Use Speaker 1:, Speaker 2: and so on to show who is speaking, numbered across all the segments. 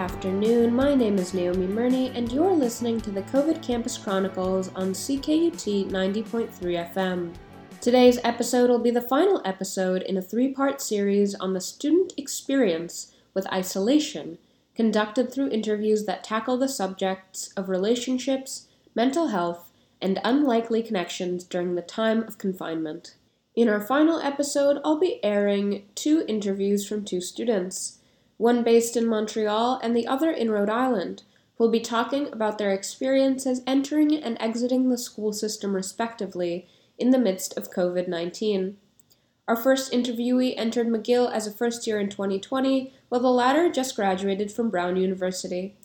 Speaker 1: Afternoon. My name is Noma Mirny, and you're listening to the COVID Campus Chronicles on CKUT 90.3 FM. Today's episode will be the final episode in a three part series on the student experience with isolation, conducted through interviews that tackle the subjects of relationships, mental health, and unlikely connections during the time of confinement. In our final episode, I'll be airing two interviews from two students one based in Montreal and the other in Rhode Island, who will be talking about their experiences entering and exiting the school system respectively in the midst of COVID 19. Our first interviewee entered McGill as a first year in 2020, while the latter just graduated from Brown University.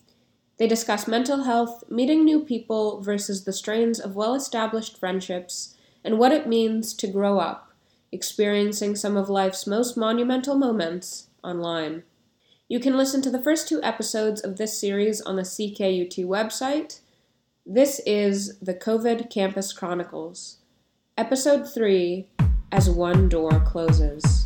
Speaker 1: They discuss mental health, meeting new people versus the strains of well established friendships, and what it means to grow up, experiencing some of life's most monumental moments online. You can listen to the first two episodes of this series on the CKUT website. This is the COVID Campus Chronicles, Episode 3 As One Door Closes.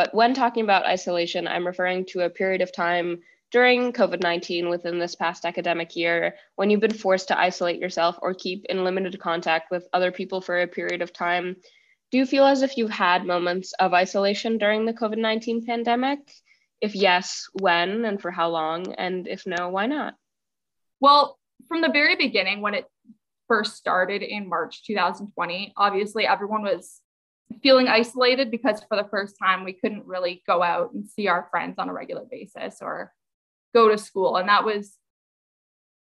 Speaker 1: But when talking about isolation, I'm referring to a period of time during COVID 19 within this past academic year when you've been forced to isolate yourself or keep in limited contact with other people for a period of time do you feel as if you've had moments of isolation during the COVID 19 pandemic? If yes, when and for how long? And if no, why not?
Speaker 2: Well, from the very beginning, when it first started in March 2020, obviously everyone was feeling isolated because for the first time we couldn't really go out and see our friends on a regular basis or go to school. And that was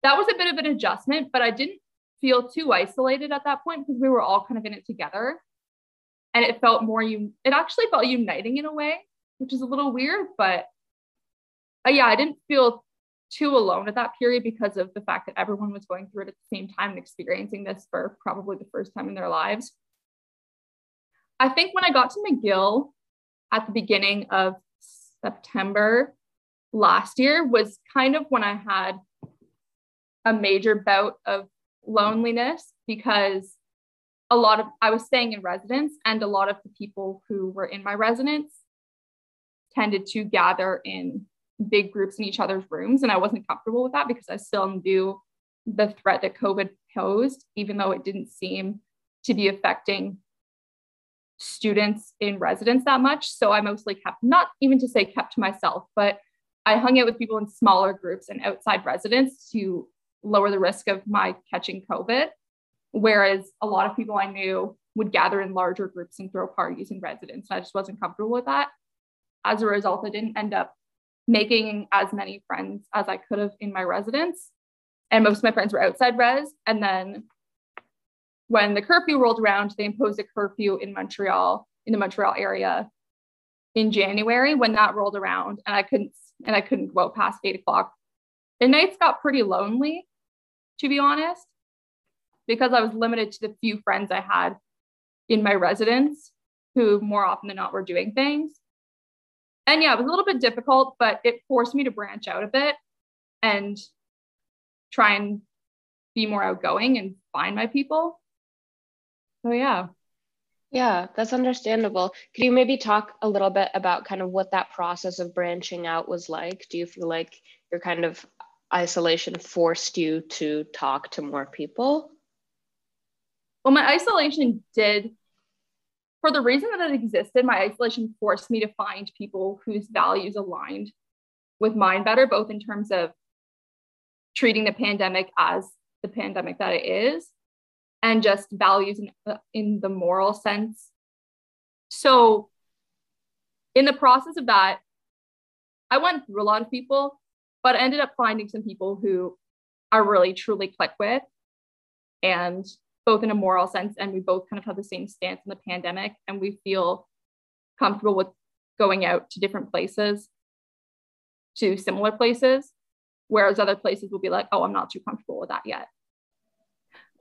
Speaker 2: that was a bit of an adjustment, but I didn't feel too isolated at that point because we were all kind of in it together and it felt more you it actually felt uniting in a way which is a little weird but uh, yeah i didn't feel too alone at that period because of the fact that everyone was going through it at the same time and experiencing this for probably the first time in their lives i think when i got to mcgill at the beginning of september last year was kind of when i had a major bout of loneliness because a lot of I was staying in residence and a lot of the people who were in my residence tended to gather in big groups in each other's rooms. And I wasn't comfortable with that because I still knew the threat that COVID posed even though it didn't seem to be affecting students in residence that much so I mostly kept not even to say kept to myself but I hung out with people in smaller groups and outside residence to lower the risk of my catching COVID Whereas a lot of people I knew would gather in larger groups and throw parties in residence. And I just wasn't comfortable with that. As a result, I didn't end up making as many friends as I could have in my residence. And most of my friends were outside res. And then when the curfew rolled around, they imposed a curfew in Montreal, in the Montreal area in January. When that rolled around and I couldn't and I couldn't go out past eight o'clock, the nights got pretty lonely, to be honest because I was limited to the few friends I had in my residence who more often than not were doing things. And yeah, it was a little bit difficult, but it forced me to branch out a bit and try and be more outgoing and find my people. So yeah.
Speaker 1: Yeah, that's understandable. Could you maybe talk a little bit about kind of what that process of branching out was like? Do you feel like your kind of isolation forced you to talk to more people?
Speaker 2: Well, my isolation did, for the reason that it existed, my isolation forced me to find people whose values aligned with mine better, both in terms of treating the pandemic as the pandemic that it is and just values in, uh, in the moral sense. So, in the process of that, I went through a lot of people, but I ended up finding some people who I really truly click with. And both in a moral sense, and we both kind of have the same stance in the pandemic, and we feel comfortable with going out to different places, to similar places, whereas other places will be like, oh, I'm not too comfortable with that yet.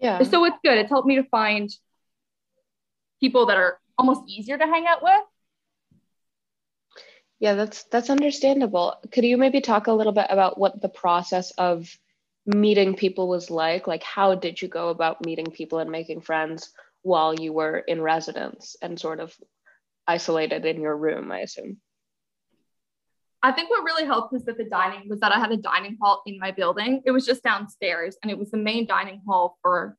Speaker 2: Yeah. So it's good. It's helped me to find people that are almost easier to hang out with.
Speaker 1: Yeah, that's that's understandable. Could you maybe talk a little bit about what the process of meeting people was like? Like how did you go about meeting people and making friends while you were in residence and sort of isolated in your room, I assume?
Speaker 2: I think what really helped was that the dining was that I had a dining hall in my building. It was just downstairs and it was the main dining hall for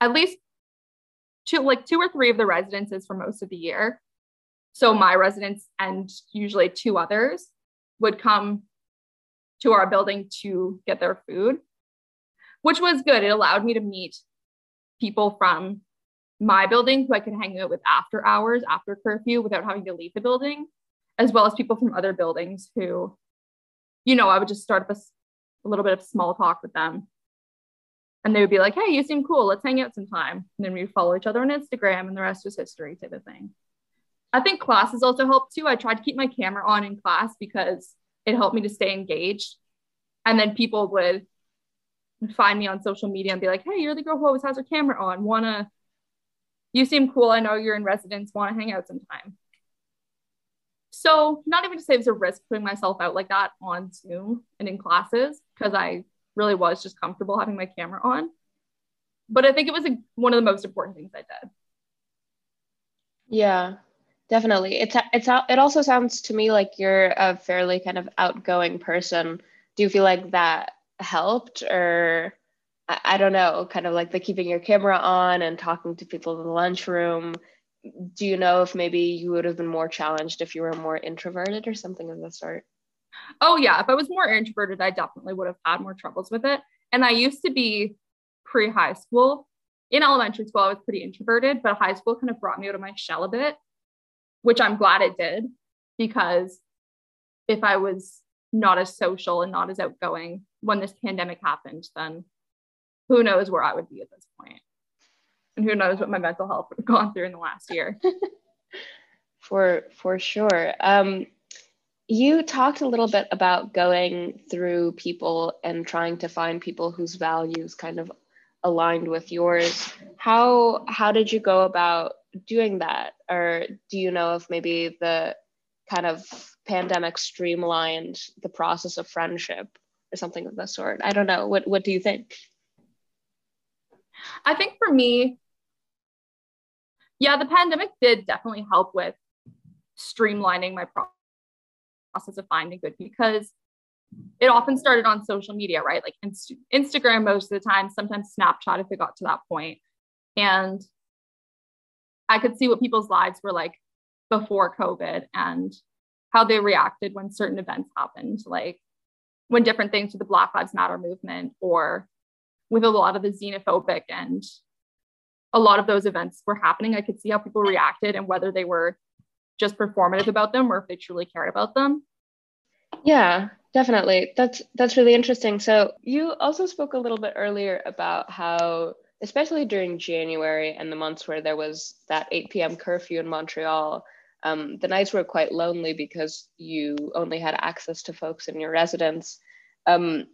Speaker 2: at least two like two or three of the residences for most of the year. So my residents and usually two others would come to our building to get their food, which was good. It allowed me to meet people from my building who I could hang out with after hours, after curfew, without having to leave the building as well as people from other buildings who, you know, I would just start up a, a little bit of small talk with them. And they would be like, hey, you seem cool. Let's hang out sometime. And then we'd follow each other on Instagram and the rest was history type of thing. I think classes also helped too. I tried to keep my camera on in class because it helped me to stay engaged. And then people would find me on social media and be like, hey, you're the girl who always has her camera on. Wanna, you seem cool. I know you're in residence. Wanna hang out sometime. So, not even to say it was a risk putting myself out like that on Zoom and in classes, because I really was just comfortable having my camera on. But I think it was a, one of the most important things I did.
Speaker 1: Yeah, definitely. It's it's it also sounds to me like you're a fairly kind of outgoing person. Do you feel like that helped, or I, I don't know, kind of like the keeping your camera on and talking to people in the lunchroom? Do you know if maybe you would have been more challenged if you were more introverted or something of the sort?
Speaker 2: Oh, yeah. If I was more introverted, I definitely would have had more troubles with it. And I used to be pre high school. In elementary school, I was pretty introverted, but high school kind of brought me out of my shell a bit, which I'm glad it did because if I was not as social and not as outgoing when this pandemic happened, then who knows where I would be at this point and who knows what my mental health would have gone through in the last year.
Speaker 1: for for sure. Um, you talked a little bit about going through people and trying to find people whose values kind of aligned with yours. How how did you go about doing that? Or do you know if maybe the kind of pandemic streamlined the process of friendship or something of the sort? I don't know. What what do you think?
Speaker 2: I think for me, yeah, the pandemic did definitely help with streamlining my process of finding good because it often started on social media, right? Like Inst- Instagram most of the time, sometimes Snapchat if it got to that point. And I could see what people's lives were like before COVID and how they reacted when certain events happened, like when different things with the Black Lives Matter movement or with a lot of the xenophobic and a lot of those events were happening, I could see how people reacted and whether they were just performative about them or if they truly cared about them.
Speaker 1: Yeah, definitely. That's that's really interesting. So you also spoke a little bit earlier about how especially during January and the months where there was that 8 p.m. curfew in Montreal, um, the nights were quite lonely because you only had access to folks in your residence. Um,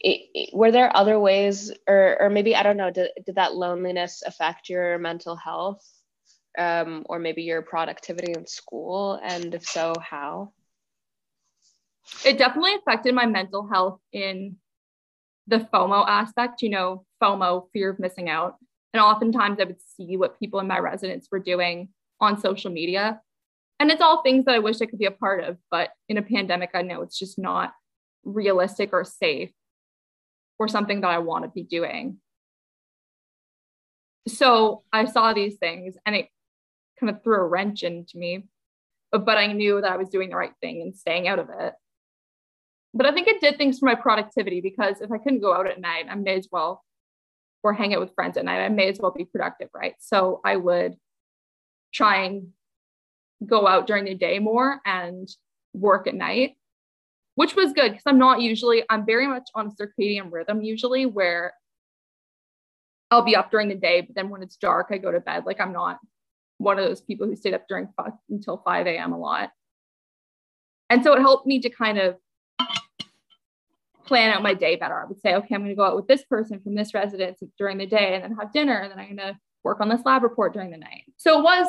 Speaker 1: it, were there other ways or or maybe i don't know did, did that loneliness affect your mental health um, or maybe your productivity in school? And if so how?
Speaker 2: It definitely affected my mental health in the fomo aspect you know fomo fear of missing out. And oftentimes i would see what people in my residence were doing on social media. And it's all things that i wish i could be a part of but in a pandemic i know it's just not realistic or safe or something that I want to be doing. So I saw these things and it kind of threw a wrench into me, but, but I knew that I was doing the right thing and staying out of it. but I think it did things for my productivity because if I couldn't go out at night, I may as well, or hang out with friends at night, I may as well be productive, right? So I would try and go out during the day more and work at night, which was good because I'm not usually, I'm very much on a circadian rhythm usually where I'll be up during the day, but then when it's dark, I go to bed. Like I'm not one of those people who stayed up during five, until 5 a.m. a lot. And so it helped me to kind of plan out my day better. I would say, okay, I'm going to go out with this person from this residence during the day and then have dinner. And then I'm going to work on this lab report during the night. So it was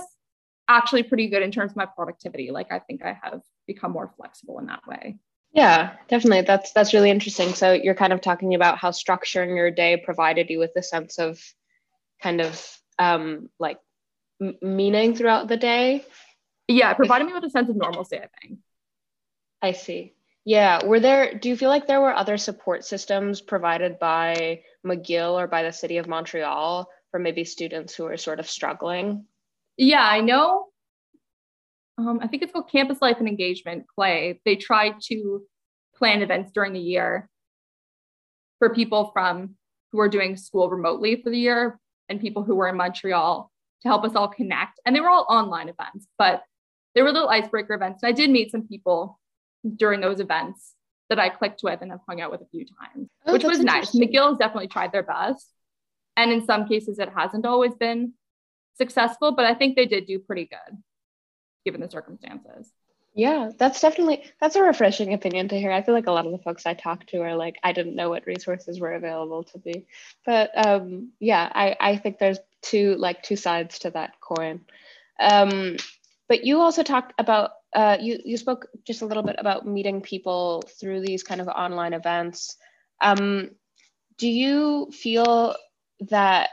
Speaker 2: actually pretty good in terms of my productivity. Like I think I have become more flexible in that way.
Speaker 1: Yeah, definitely. That's that's really interesting. So you're kind of talking about how structuring your day provided you with a sense of kind of um like m- meaning throughout the day.
Speaker 2: Yeah, it provided me with a sense of normalcy, I think.
Speaker 1: I see. Yeah. Were there, do you feel like there were other support systems provided by McGill or by the city of Montreal for maybe students who are sort of struggling?
Speaker 2: Yeah, I know. Um, I think it's called Campus Life and Engagement, Clay. They try to plan events during the year for people from who are doing school remotely for the year and people who were in Montreal to help us all connect. And they were all online events, but they were little icebreaker events. And I did meet some people during those events that I clicked with and have hung out with a few times, oh, which was nice. McGill has definitely tried their best. And in some cases, it hasn't always been successful, but I think they did do pretty good given the circumstances.
Speaker 1: Yeah, that's definitely that's a refreshing opinion to hear. I feel like a lot of the folks I talk to are like, I didn't know what resources were available to me. But um, yeah, I, I think there's two like two sides to that coin. Um, but you also talked about uh, you you spoke just a little bit about meeting people through these kind of online events. Um, do you feel that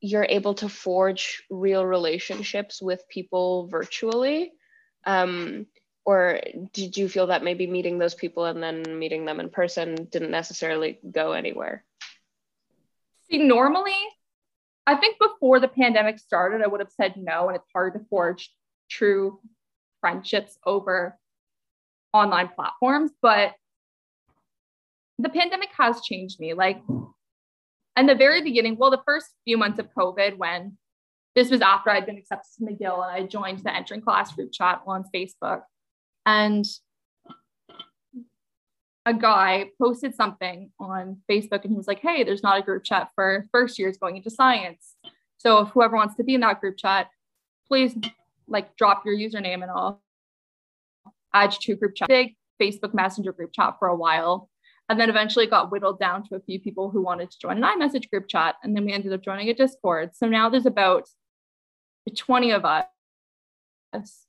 Speaker 1: you're able to forge real relationships with people virtually? Um, or did you feel that maybe meeting those people and then meeting them in person didn't necessarily go anywhere?
Speaker 2: See, normally, I think before the pandemic started, I would have said no, and it's hard to forge true friendships over online platforms. But the pandemic has changed me. Like, in the very beginning, well, the first few months of COVID, when this was after I'd been accepted to McGill and I joined the entering class group chat on Facebook. And a guy posted something on Facebook and he was like, Hey, there's not a group chat for first years going into science. So if whoever wants to be in that group chat, please like drop your username and I'll add you to group chat. Big Facebook Messenger group chat for a while. And then eventually got whittled down to a few people who wanted to join an iMessage group chat. And then we ended up joining a Discord. So now there's about 20 of us,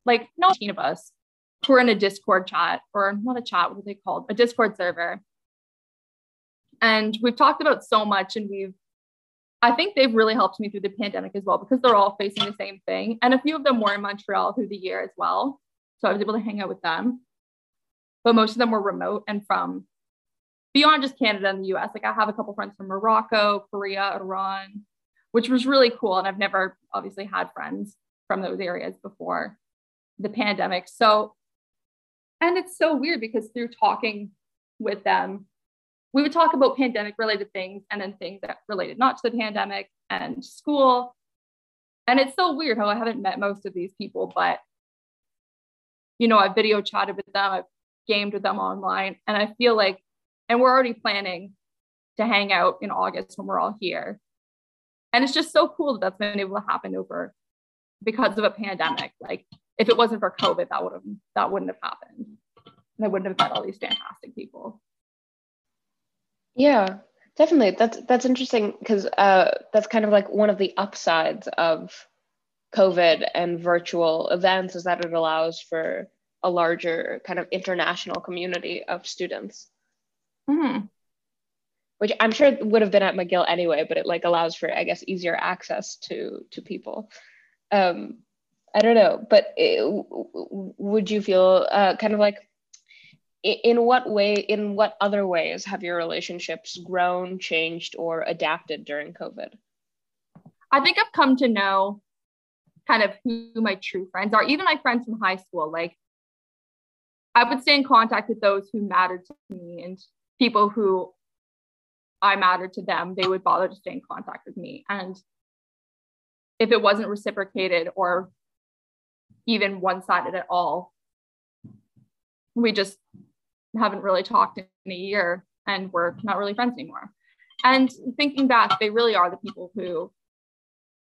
Speaker 2: like not 18 of us, who are in a Discord chat or not a chat, what are they called? A Discord server. And we've talked about so much and we've I think they've really helped me through the pandemic as well because they're all facing the same thing. And a few of them were in Montreal through the year as well. So I was able to hang out with them. But most of them were remote and from beyond just Canada and the US. Like I have a couple friends from Morocco, Korea, Iran, which was really cool. And I've never obviously had friends from those areas before the pandemic. So, and it's so weird because through talking with them, we would talk about pandemic related things and then things that related not to the pandemic and school. And it's so weird how I haven't met most of these people, but you know, I've video chatted with them, I've gamed with them online, and I feel like, and we're already planning to hang out in August when we're all here. And it's just so cool that that's been able to happen over because of a pandemic. Like if it wasn't for COVID, that would have that wouldn't have happened. And I wouldn't have met all these fantastic people.
Speaker 1: Yeah, definitely. That's that's interesting because uh, that's kind of like one of the upsides of COVID and virtual events is that it allows for a larger kind of international community of students. Mm-hmm. Which I'm sure would have been at McGill anyway, but it like allows for I guess easier access to to people. Um, I don't know, but it, would you feel uh, kind of like in what way in what other ways have your relationships grown changed or adapted during covid
Speaker 2: i think i've come to know kind of who my true friends are even my friends from high school like I would stay in contact with those who mattered to me and people who I mattered to them, they would bother to stay in contact with me. And if it wasn't reciprocated or even one sided at all, we just haven't really talked in a year and we're not really friends anymore. And thinking back, they really are the people who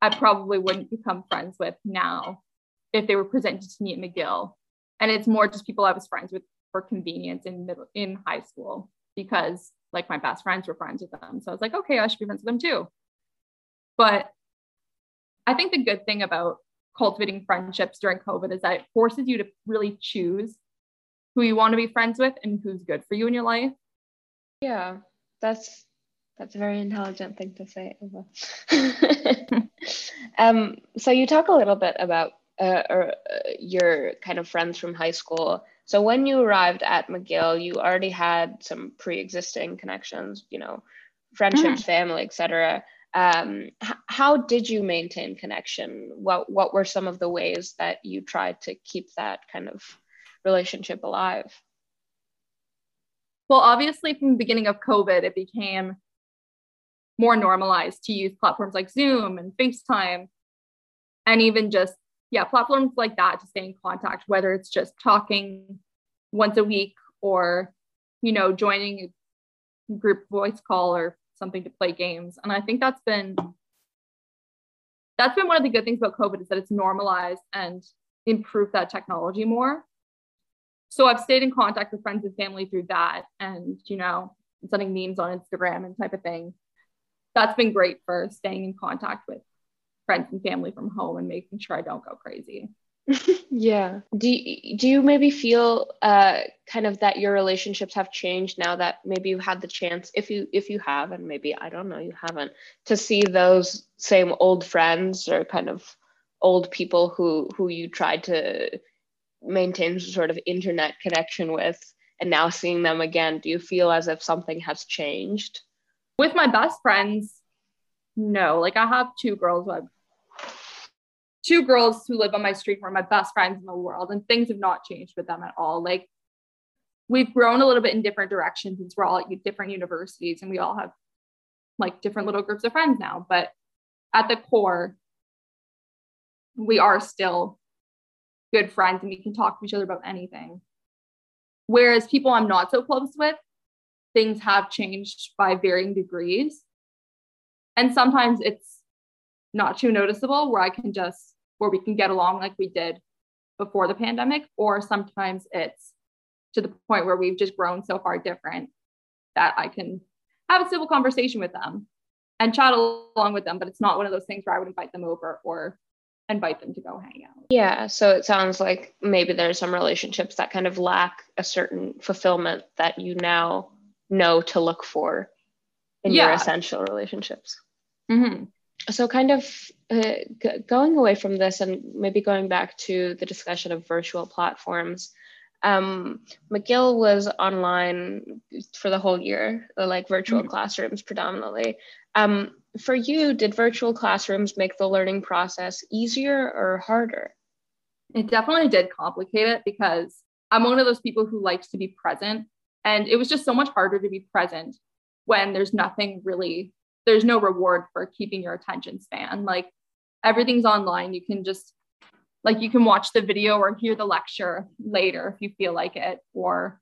Speaker 2: I probably wouldn't become friends with now if they were presented to me at McGill. And it's more just people I was friends with for convenience in middle in high school because like my best friends were friends with them. So I was like, okay, I should be friends with them too. But I think the good thing about cultivating friendships during COVID is that it forces you to really choose who you want to be friends with and who's good for you in your life.
Speaker 1: Yeah, that's that's a very intelligent thing to say. um, so you talk a little bit about uh, or, uh, your kind of friends from high school. So when you arrived at McGill, you already had some pre-existing connections, you know, friendships, mm. family, etc. Um, h- how did you maintain connection? What what were some of the ways that you tried to keep that kind of relationship alive?
Speaker 2: Well, obviously, from the beginning of COVID, it became more normalized to use platforms like Zoom and FaceTime, and even just, yeah, platforms like that to stay in contact, whether it's just talking once a week or, you know, joining a group voice call or something to play games. And I think that's been that's been one of the good things about COVID is that it's normalized and improved that technology more so I've stayed in contact with friends and family through that and, you know, sending memes on Instagram and type of thing. That's been great for staying in contact with friends and family from home and making sure I don't go crazy.
Speaker 1: yeah. Do you, do you maybe feel uh, kind of that your relationships have changed now that maybe you've had the chance, if you if you have, and maybe I don't know, you haven't, to see those same old friends or kind of old people who who you tried to maintain some sort of internet connection with and now seeing them again do you feel as if something has changed
Speaker 2: with my best friends no like i have two girls who have two girls who live on my street who are my best friends in the world and things have not changed with them at all like we've grown a little bit in different directions since we're all at different universities and we all have like different little groups of friends now but at the core we are still good friends and we can talk to each other about anything. Whereas people I'm not so close with, things have changed by varying degrees. And sometimes it's not too noticeable where I can just, where we can get along like we did before the pandemic, or sometimes it's to the point where we've just grown so far different that I can have a civil conversation with them and chat along with them. But it's not one of those things where I would invite them over or invite them to go hang out.
Speaker 1: Yeah. So it sounds like maybe there's some relationships that kind of lack a certain fulfillment that you now know to look for in yeah. your essential relationships. Mm-hmm. So, kind of uh, g- going away from this and maybe going back to the discussion of virtual platforms, um, McGill was online for the whole year, like virtual mm-hmm. classrooms predominantly. Um, for you, did virtual classrooms make the learning process easier or harder?
Speaker 2: It definitely did complicate it because I'm one of those people who likes to be present. And it was just so much harder to be present when there's nothing really, there's no reward for keeping your attention span. Like everything's online. You can just, like, you can watch the video or hear the lecture later if you feel like it. Or,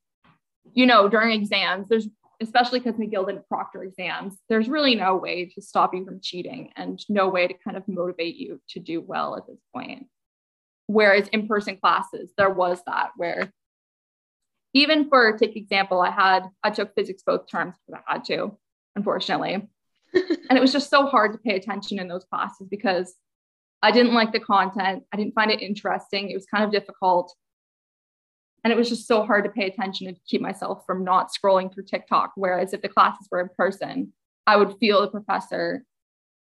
Speaker 2: you know, during exams, there's especially because McGill didn't proctor exams, there's really no way to stop you from cheating and no way to kind of motivate you to do well at this point. Whereas in person classes, there was that where even for take example, I had I took physics both terms because I had to, unfortunately. and it was just so hard to pay attention in those classes because I didn't like the content. I didn't find it interesting. It was kind of difficult. And it was just so hard to pay attention and keep myself from not scrolling through TikTok. Whereas if the classes were in person, I would feel the professor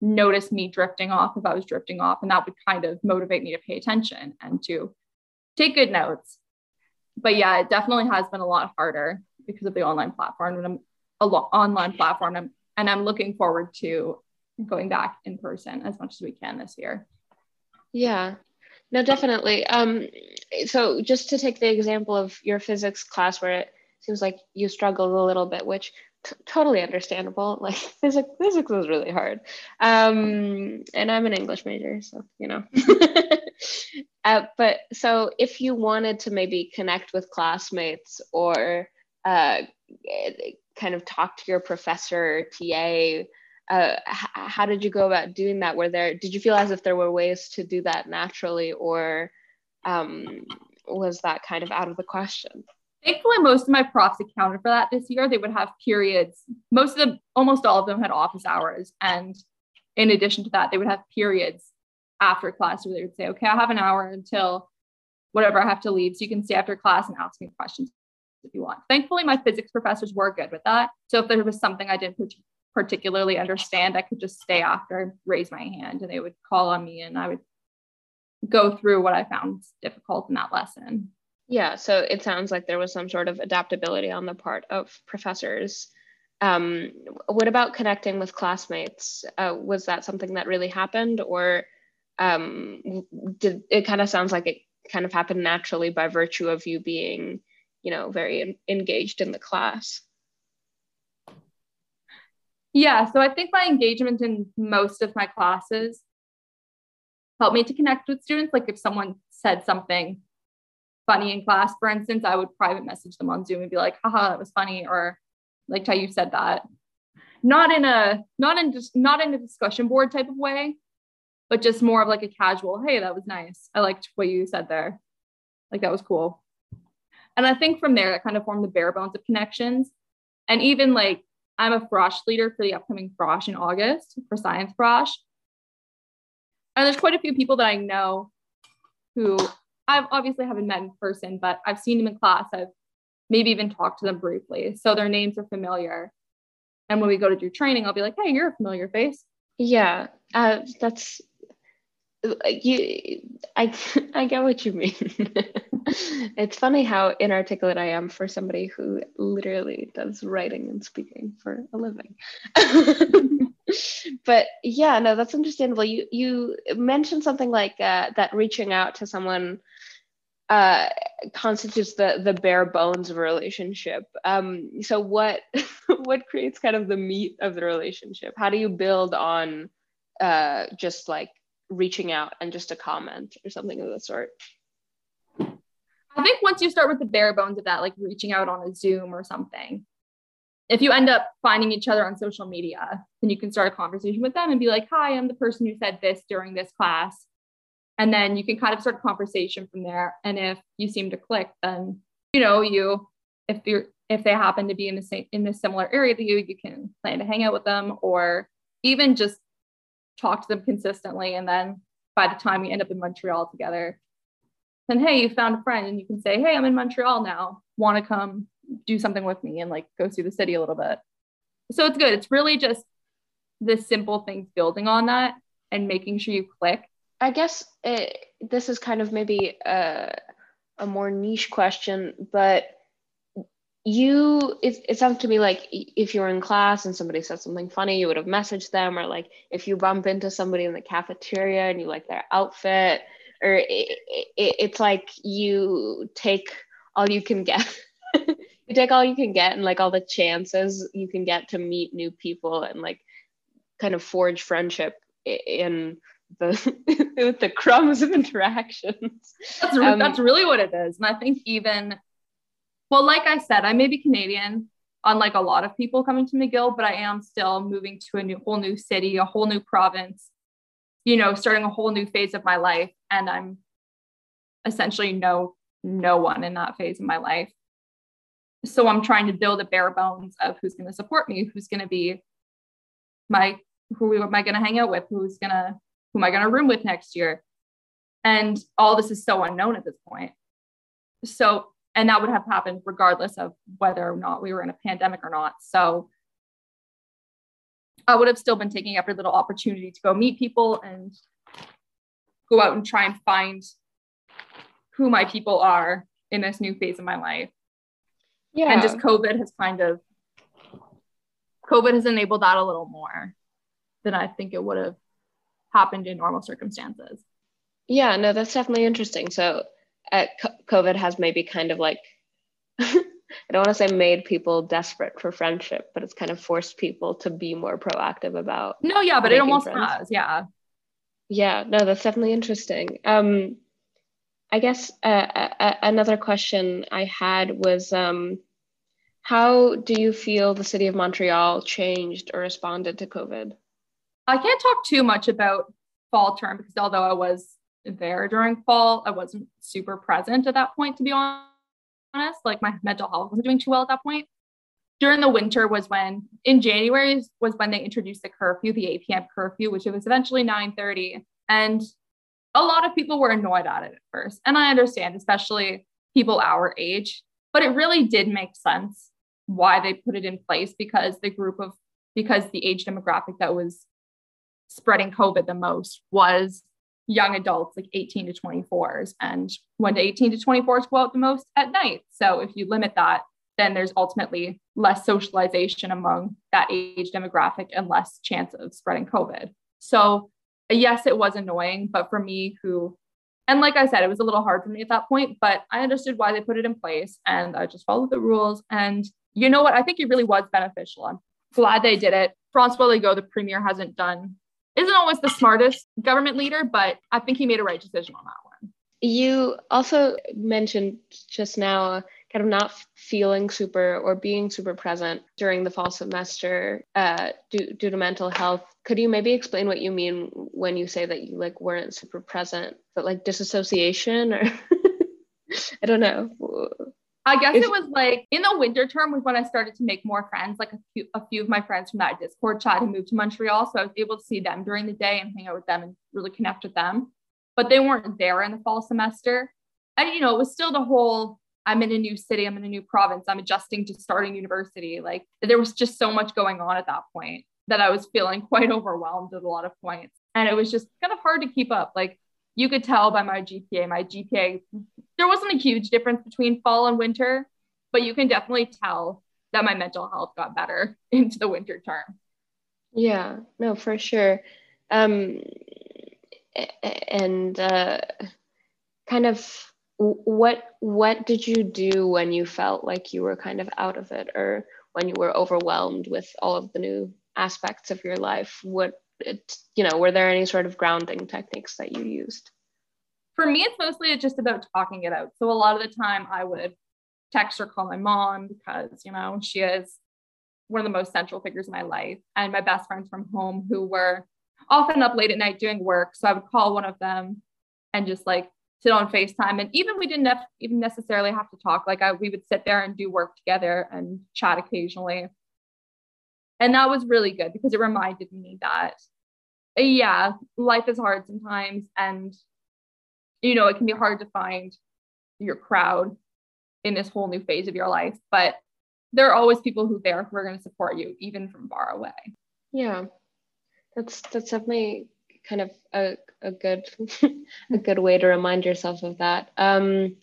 Speaker 2: notice me drifting off if I was drifting off. And that would kind of motivate me to pay attention and to take good notes. But yeah, it definitely has been a lot harder because of the online platform and I'm a lo- online platform. And, and I'm looking forward to going back in person as much as we can this year.
Speaker 1: Yeah. no, definitely. Um, so just to take the example of your physics class where it seems like you struggled a little bit, which t- totally understandable. Like physics, physics was really hard. Um, and I'm an English major, so you know. uh, but so if you wanted to maybe connect with classmates or uh, kind of talk to your professor, TA, uh, how did you go about doing that? Were there did you feel as if there were ways to do that naturally, or um, was that kind of out of the question?
Speaker 2: Thankfully, most of my profs accounted for that this year. They would have periods. Most of them, almost all of them, had office hours, and in addition to that, they would have periods after class where they would say, "Okay, I have an hour until whatever I have to leave, so you can stay after class and ask me questions if you want." Thankfully, my physics professors were good with that. So if there was something I didn't particularly understand, I could just stay after, raise my hand, and they would call on me, and I would go through what I found difficult in that lesson.
Speaker 1: Yeah, so it sounds like there was some sort of adaptability on the part of professors. Um, what about connecting with classmates? Uh, was that something that really happened, or um, did it kind of sounds like it kind of happened naturally by virtue of you being, you know, very engaged in the class?
Speaker 2: Yeah, so I think my engagement in most of my classes helped me to connect with students. Like if someone said something funny in class, for instance, I would private message them on Zoom and be like, haha, that was funny, or like how you said that. Not in a not in just not in a discussion board type of way, but just more of like a casual, hey, that was nice. I liked what you said there. Like that was cool. And I think from there that kind of formed the bare bones of connections. And even like I'm a frosh leader for the upcoming frosh in August for Science Frosh. And there's quite a few people that I know who I've obviously haven't met in person, but I've seen them in class. I've maybe even talked to them briefly. So their names are familiar. And when we go to do training, I'll be like, hey, you're a familiar face.
Speaker 1: Yeah, uh, that's you. I I get what you mean. it's funny how inarticulate I am for somebody who literally does writing and speaking for a living. but yeah, no, that's understandable. You you mentioned something like uh, that reaching out to someone uh, constitutes the the bare bones of a relationship. Um, so what what creates kind of the meat of the relationship? How do you build on uh, just like reaching out and just a comment or something of the sort?
Speaker 2: I think once you start with the bare bones of that, like reaching out on a Zoom or something, if you end up finding each other on social media, then you can start a conversation with them and be like, hi, I'm the person who said this during this class. And then you can kind of start a conversation from there. And if you seem to click, then you know, you if you're if they happen to be in the same in the similar area to you, you can plan to hang out with them or even just talk to them consistently. And then by the time we end up in Montreal together, then hey, you found a friend and you can say, Hey, I'm in Montreal now. Want to come do something with me and like go see the city a little bit. So it's good. It's really just the simple things building on that and making sure you click.
Speaker 1: I guess it, this is kind of maybe a, a more niche question, but you it, it sounds to me like if you're in class and somebody says something funny you would have messaged them or like if you bump into somebody in the cafeteria and you like their outfit or it, it, it's like you take all you can get. You take all you can get and like all the chances you can get to meet new people and like kind of forge friendship in the with the crumbs of interactions.
Speaker 2: That's, um, that's really what it is. And i think even well, like I said, I may be Canadian, unlike a lot of people coming to McGill, but I am still moving to a new, whole new city, a whole new province, you know, starting a whole new phase of my life. And I'm essentially no, no one in that phase of my life. So I'm trying to build a bare bones of who's going to support me, who's going to be my, who am I going to hang out with, who's going to, who am I going to room with next year? And all this is so unknown at this point. So and that would have happened regardless of whether or not we were in a pandemic or not. So I would have still been taking every little opportunity to go meet people and go out and try and find who my people are in this new phase of my life. Yeah. And just COVID has kind of COVID has enabled that a little more than I think it would have happened in normal circumstances.
Speaker 1: Yeah, no, that's definitely interesting. So, uh, COVID has maybe kind of like, I don't want to say made people desperate for friendship, but it's kind of forced people to be more proactive about.
Speaker 2: No, yeah, but it almost friends. has. Yeah.
Speaker 1: Yeah, no, that's definitely interesting. Um, I guess uh, uh, another question I had was um, how do you feel the city of Montreal changed or responded to COVID?
Speaker 2: I can't talk too much about fall term because although I was there during fall, I wasn't super present at that point, to be honest. Like my mental health wasn't doing too well at that point. During the winter was when in January was when they introduced the curfew, the 8 p.m. curfew, which it was eventually 9:30. And a lot of people were annoyed at it at first. And I understand, especially people our age, but it really did make sense why they put it in place because the group of because the age demographic that was spreading COVID the most was young adults, like 18 to 24s. And when the 18 to 24s go out the most at night. So if you limit that, then there's ultimately less socialization among that age demographic and less chance of spreading COVID. So yes, it was annoying, but for me who and like I said, it was a little hard for me at that point, but I understood why they put it in place and I just followed the rules. And you know what? I think it really was beneficial. I'm glad they did it. Francois Legault, the premier, hasn't done, isn't always the smartest government leader, but I think he made a right decision on that one.
Speaker 1: You also mentioned just now kind of not feeling super or being super present during the fall semester uh, due, due to mental health. Could you maybe explain what you mean when you say that you like weren't super present, but like disassociation or I don't know.
Speaker 2: I guess it was like in the winter term was when I started to make more friends. Like a few, a few of my friends from that Discord chat had moved to Montreal, so I was able to see them during the day and hang out with them and really connect with them. But they weren't there in the fall semester, and you know it was still the whole I'm in a new city, I'm in a new province, I'm adjusting to starting university. Like there was just so much going on at that point that I was feeling quite overwhelmed at a lot of points. And it was just kind of hard to keep up. Like you could tell by my GPA, my GPA, there wasn't a huge difference between fall and winter, but you can definitely tell that my mental health got better into the winter term.
Speaker 1: Yeah, no, for sure. Um, and uh, kind of what what did you do when you felt like you were kind of out of it or when you were overwhelmed with all of the new aspects of your life what it, you know were there any sort of grounding techniques that you used
Speaker 2: for me it's mostly just about talking it out so a lot of the time i would text or call my mom because you know she is one of the most central figures in my life and my best friends from home who were often up late at night doing work so i would call one of them and just like sit on FaceTime. And even we didn't have, even necessarily have to talk. Like I, we would sit there and do work together and chat occasionally. And that was really good because it reminded me that, yeah, life is hard sometimes. And, you know, it can be hard to find your crowd in this whole new phase of your life. But there are always people who there who are going to support you, even from far away.
Speaker 1: Yeah. That's that's definitely kind of a, a good a good way to remind yourself of that. Um,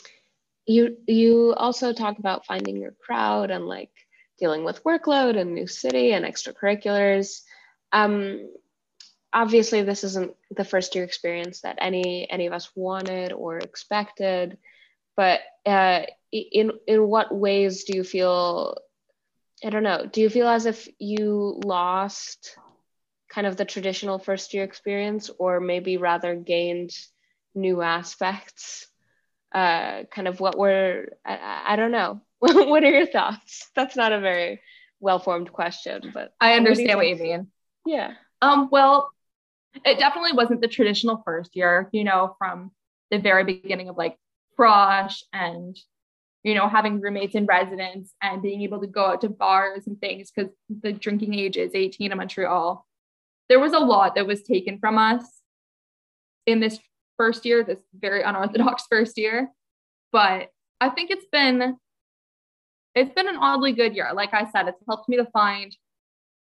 Speaker 1: you you also talk about finding your crowd and like dealing with workload and new city and extracurriculars. Um, obviously, this isn't the first year experience that any any of us wanted or expected, but uh, in in what ways do you feel? I don't know. Do you feel as if you lost kind of the traditional first year experience or maybe rather gained new aspects uh, kind of what were I, I don't know what are your thoughts that's not a very well formed question but
Speaker 2: i understand what, you, what you mean
Speaker 1: yeah
Speaker 2: um well it definitely wasn't the traditional first year you know from the very beginning of like frosh and you know having roommates in residence and being able to go out to bars and things because the drinking age is 18 in montreal there was a lot that was taken from us in this first year, this very unorthodox first year. But I think it's been it's been an oddly good year. Like I said, it's helped me to find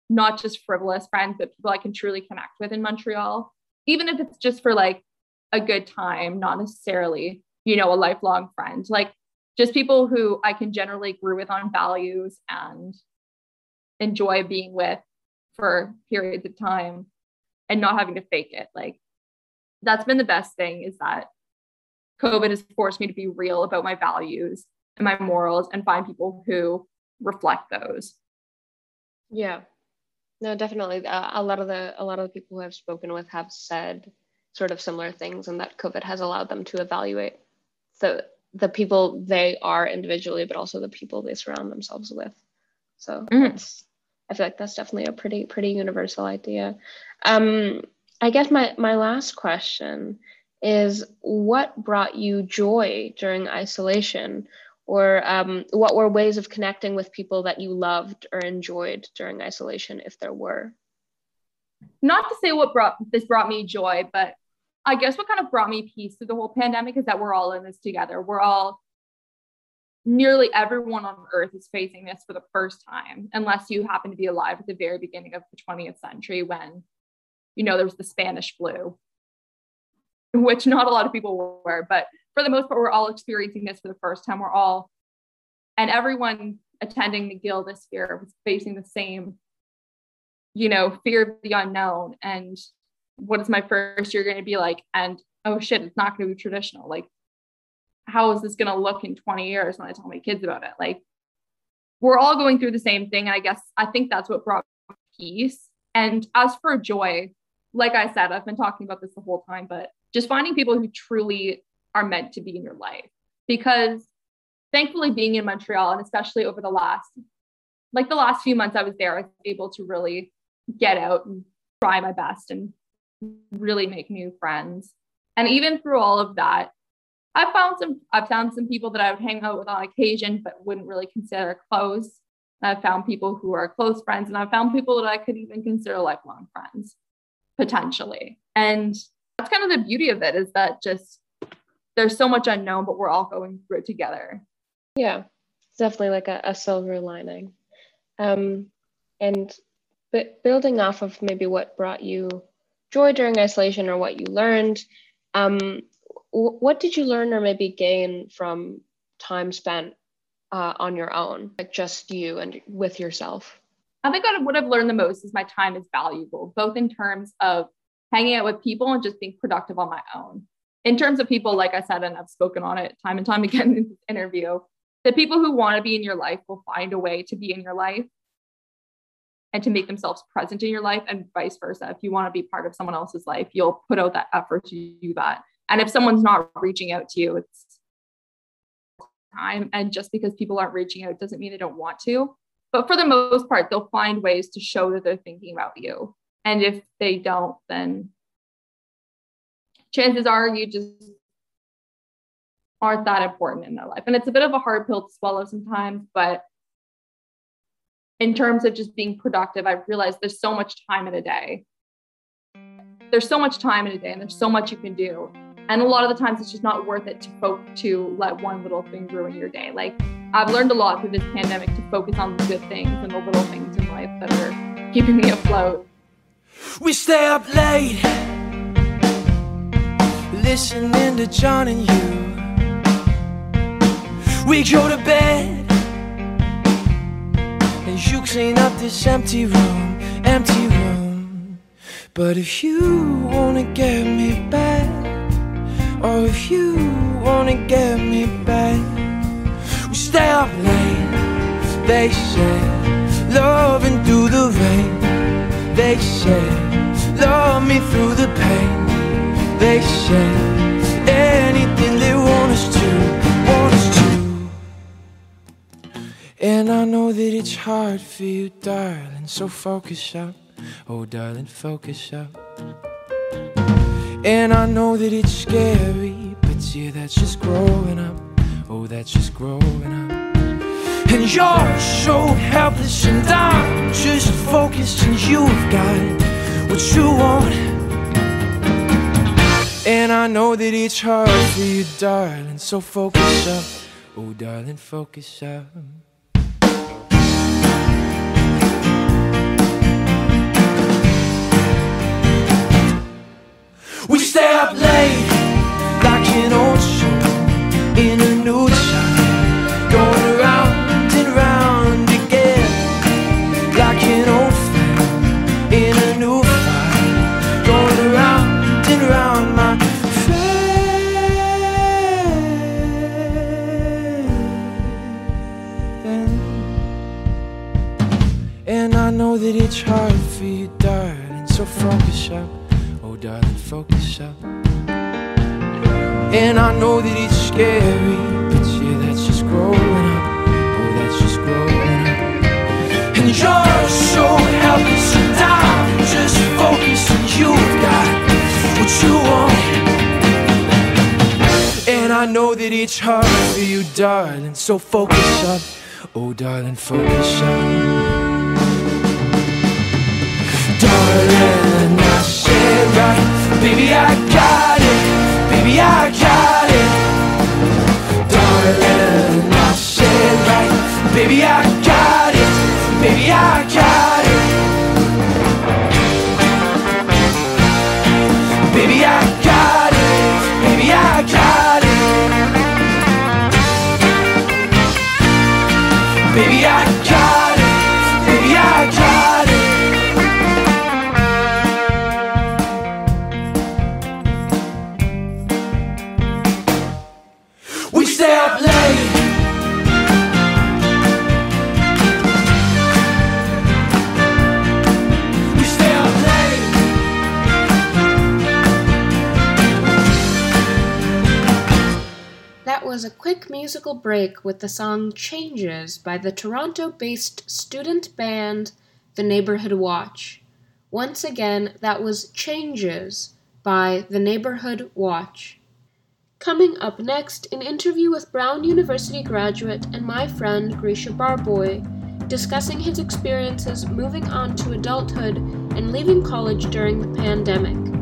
Speaker 2: not just frivolous friends, but people I can truly connect with in Montreal, even if it's just for like a good time, not necessarily, you know, a lifelong friend. Like just people who I can generally agree with on values and enjoy being with for periods of time and not having to fake it. Like that's been the best thing is that COVID has forced me to be real about my values and my morals and find people who reflect those.
Speaker 1: Yeah. No, definitely. Uh, a lot of the a lot of the people who I've spoken with have said sort of similar things, and that COVID has allowed them to evaluate the the people they are individually, but also the people they surround themselves with. So mm-hmm. I feel like that's definitely a pretty pretty universal idea. Um, I guess my my last question is what brought you joy during isolation or um, what were ways of connecting with people that you loved or enjoyed during isolation if there were?
Speaker 2: Not to say what brought this brought me joy but i guess what kind of brought me peace through the whole pandemic is that we're all in this together. We're all nearly everyone on earth is facing this for the first time unless you happen to be alive at the very beginning of the 20th century when you know there was the spanish flu which not a lot of people were, but for the most part, we're all experiencing this for the first time. We're all, and everyone attending McGill this year was facing the same, you know, fear of the unknown and what is my first year going to be like? And oh shit, it's not going to be traditional. Like, how is this going to look in 20 years when I tell my kids about it? Like, we're all going through the same thing. And I guess I think that's what brought peace. And as for joy, like I said, I've been talking about this the whole time, but just finding people who truly are meant to be in your life. Because thankfully, being in Montreal, and especially over the last, like the last few months I was there, I was able to really get out and try my best and really make new friends. And even through all of that, I found some I've found some people that I would hang out with on occasion, but wouldn't really consider close. I've found people who are close friends, and I've found people that I could even consider lifelong friends, potentially. And that's kind of the beauty of it is that just there's so much unknown, but we're all going through it together.
Speaker 1: Yeah, it's definitely like a, a silver lining. Um, and but building off of maybe what brought you joy during isolation or what you learned, um, w- what did you learn or maybe gain from time spent uh, on your own, like just you and with yourself?
Speaker 2: I think what I've learned the most is my time is valuable, both in terms of hanging out with people and just being productive on my own. In terms of people, like I said, and I've spoken on it time and time again in this interview, the people who want to be in your life will find a way to be in your life and to make themselves present in your life and vice versa. If you want to be part of someone else's life, you'll put out that effort to do that. And if someone's not reaching out to you, it's time. And just because people aren't reaching out doesn't mean they don't want to. But for the most part, they'll find ways to show that they're thinking about you. And if they don't, then chances are you just aren't that important in their life. And it's a bit of a hard pill to swallow sometimes, but in terms of just being productive, I've realized there's so much time in a day. There's so much time in a day and there's so much you can do. And a lot of the times it's just not worth it to folk to let one little thing ruin your day. Like I've learned a lot through this pandemic to focus on the good things and the little things in life that are keeping me afloat.
Speaker 3: We stay up late, listening to John and you. We go to bed and you clean up this empty room, empty room. But if you wanna get me back, or if you wanna get me back, we stay up late. They say, loving through the rain. They say, love me through the pain. They say, anything they want us to, want us to. And I know that it's hard for you, darling, so focus up. Oh, darling, focus up. And I know that it's scary, but yeah, that's just growing up. Oh, that's just growing up. And you're so I know that it's hard for you, darling, so focus up. Oh, darling, focus up. We stay up late like an old song in a So focus up, oh darling, focus up. And I know that it's scary, but yeah, that's just growing up. Oh, that's just growing up. And you're so helpless and down. Just focus and you've got what you want. And I know that it's hard for you, darling. So focus up, oh darling, focus up. Said right, baby, I got it, baby, I got it. Right, baby, I got it, baby, I got it.
Speaker 4: That was a quick musical break with the song Changes by the Toronto based student band The Neighborhood Watch. Once again, that was Changes by The Neighborhood Watch. Coming up next, an interview with Brown University graduate and my friend Grisha Barboy, discussing his experiences moving on to adulthood and leaving college during the pandemic.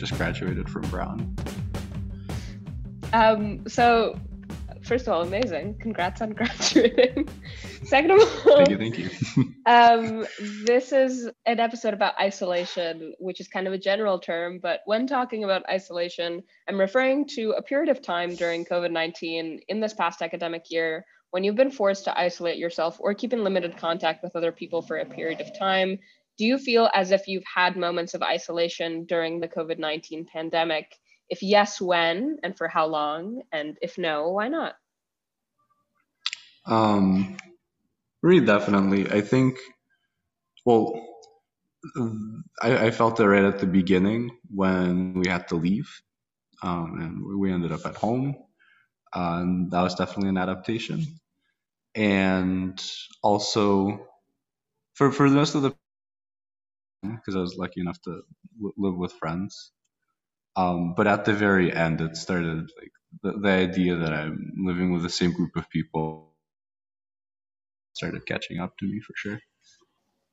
Speaker 5: Just graduated from Brown.
Speaker 1: Um, so, first of all, amazing. Congrats on graduating. Second of all,
Speaker 5: Thank you, thank you.
Speaker 1: um, this is an episode about isolation, which is kind of a general term, but when talking about isolation, I'm referring to a period of time during COVID 19 in this past academic year when you've been forced to isolate yourself or keep in limited contact with other people for a period of time. Do you feel as if you've had moments of isolation during the COVID 19 pandemic? If yes, when and for how long? And if no, why not?
Speaker 5: Um, really, definitely. I think, well, I, I felt it right at the beginning when we had to leave, um, and we ended up at home. and that was definitely an adaptation, and also for for the rest of the because I was lucky enough to l- live with friends. Um, but at the very end, it started like the, the idea that I'm living with the same group of people started catching up to me for sure.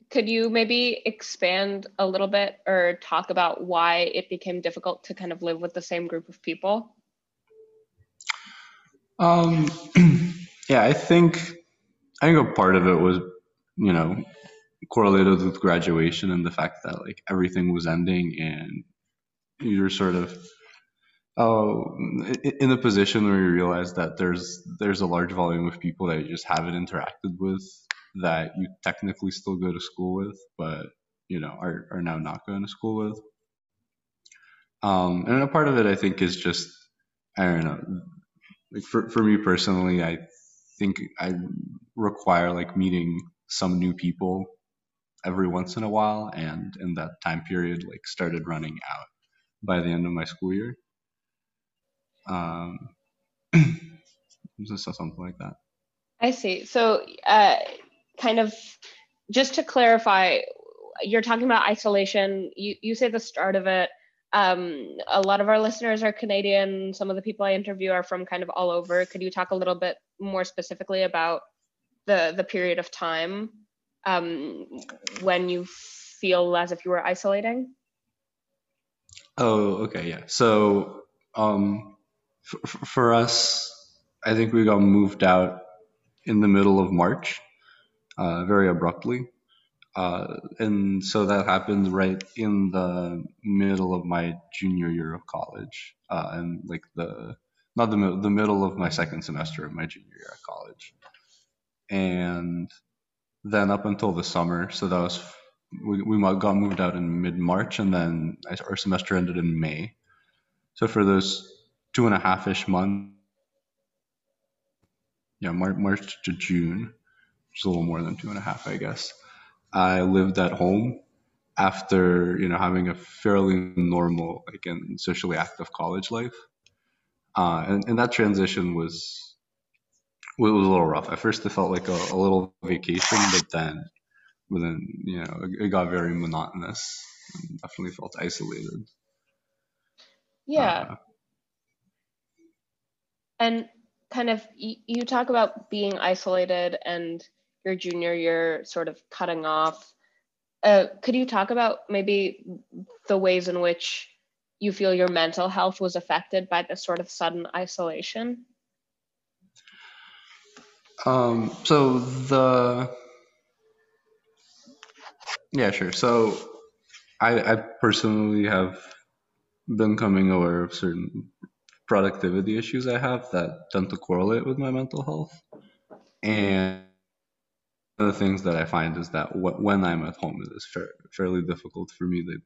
Speaker 1: Could you maybe expand a little bit or talk about why it became difficult to kind of live with the same group of people?
Speaker 5: Um, yeah, I think I think a part of it was, you know, correlated with graduation and the fact that like everything was ending and you're sort of oh in a position where you realize that there's there's a large volume of people that you just haven't interacted with that you technically still go to school with, but you know are are now not going to school with. Um, and a part of it I think is just I don't know like for, for me personally, I think I require like meeting some new people every once in a while, and in that time period, like started running out by the end of my school year. Um, so something like that.
Speaker 1: I see. So, uh, kind of just to clarify, you're talking about isolation. You you say the start of it. Um, a lot of our listeners are Canadian. Some of the people I interview are from kind of all over. Could you talk a little bit more specifically about the the period of time um, when you feel as if you were isolating?
Speaker 5: Oh, okay, yeah. So, um, f- for us, I think we got moved out in the middle of March, uh, very abruptly. Uh, and so that happened right in the middle of my junior year of college, uh, and like the not the the middle of my second semester of my junior year at college, and then up until the summer. So that was we, we got moved out in mid March, and then our semester ended in May. So for those two and a half ish months, yeah, March, March to June, which is a little more than two and a half, I guess. I lived at home after you know having a fairly normal, like and socially active college life, uh, and, and that transition was it was a little rough. At first, it felt like a, a little vacation, but then, but then you know, it, it got very monotonous. And definitely felt isolated.
Speaker 1: Yeah. Uh, and kind of, you talk about being isolated and your junior year sort of cutting off. Uh, could you talk about maybe the ways in which you feel your mental health was affected by this sort of sudden isolation?
Speaker 5: Um, so the yeah, sure. So I, I personally have been coming aware of certain productivity issues I have that tend to correlate with my mental health. And one of the things that I find is that when I'm at home, it is fa- fairly difficult for me to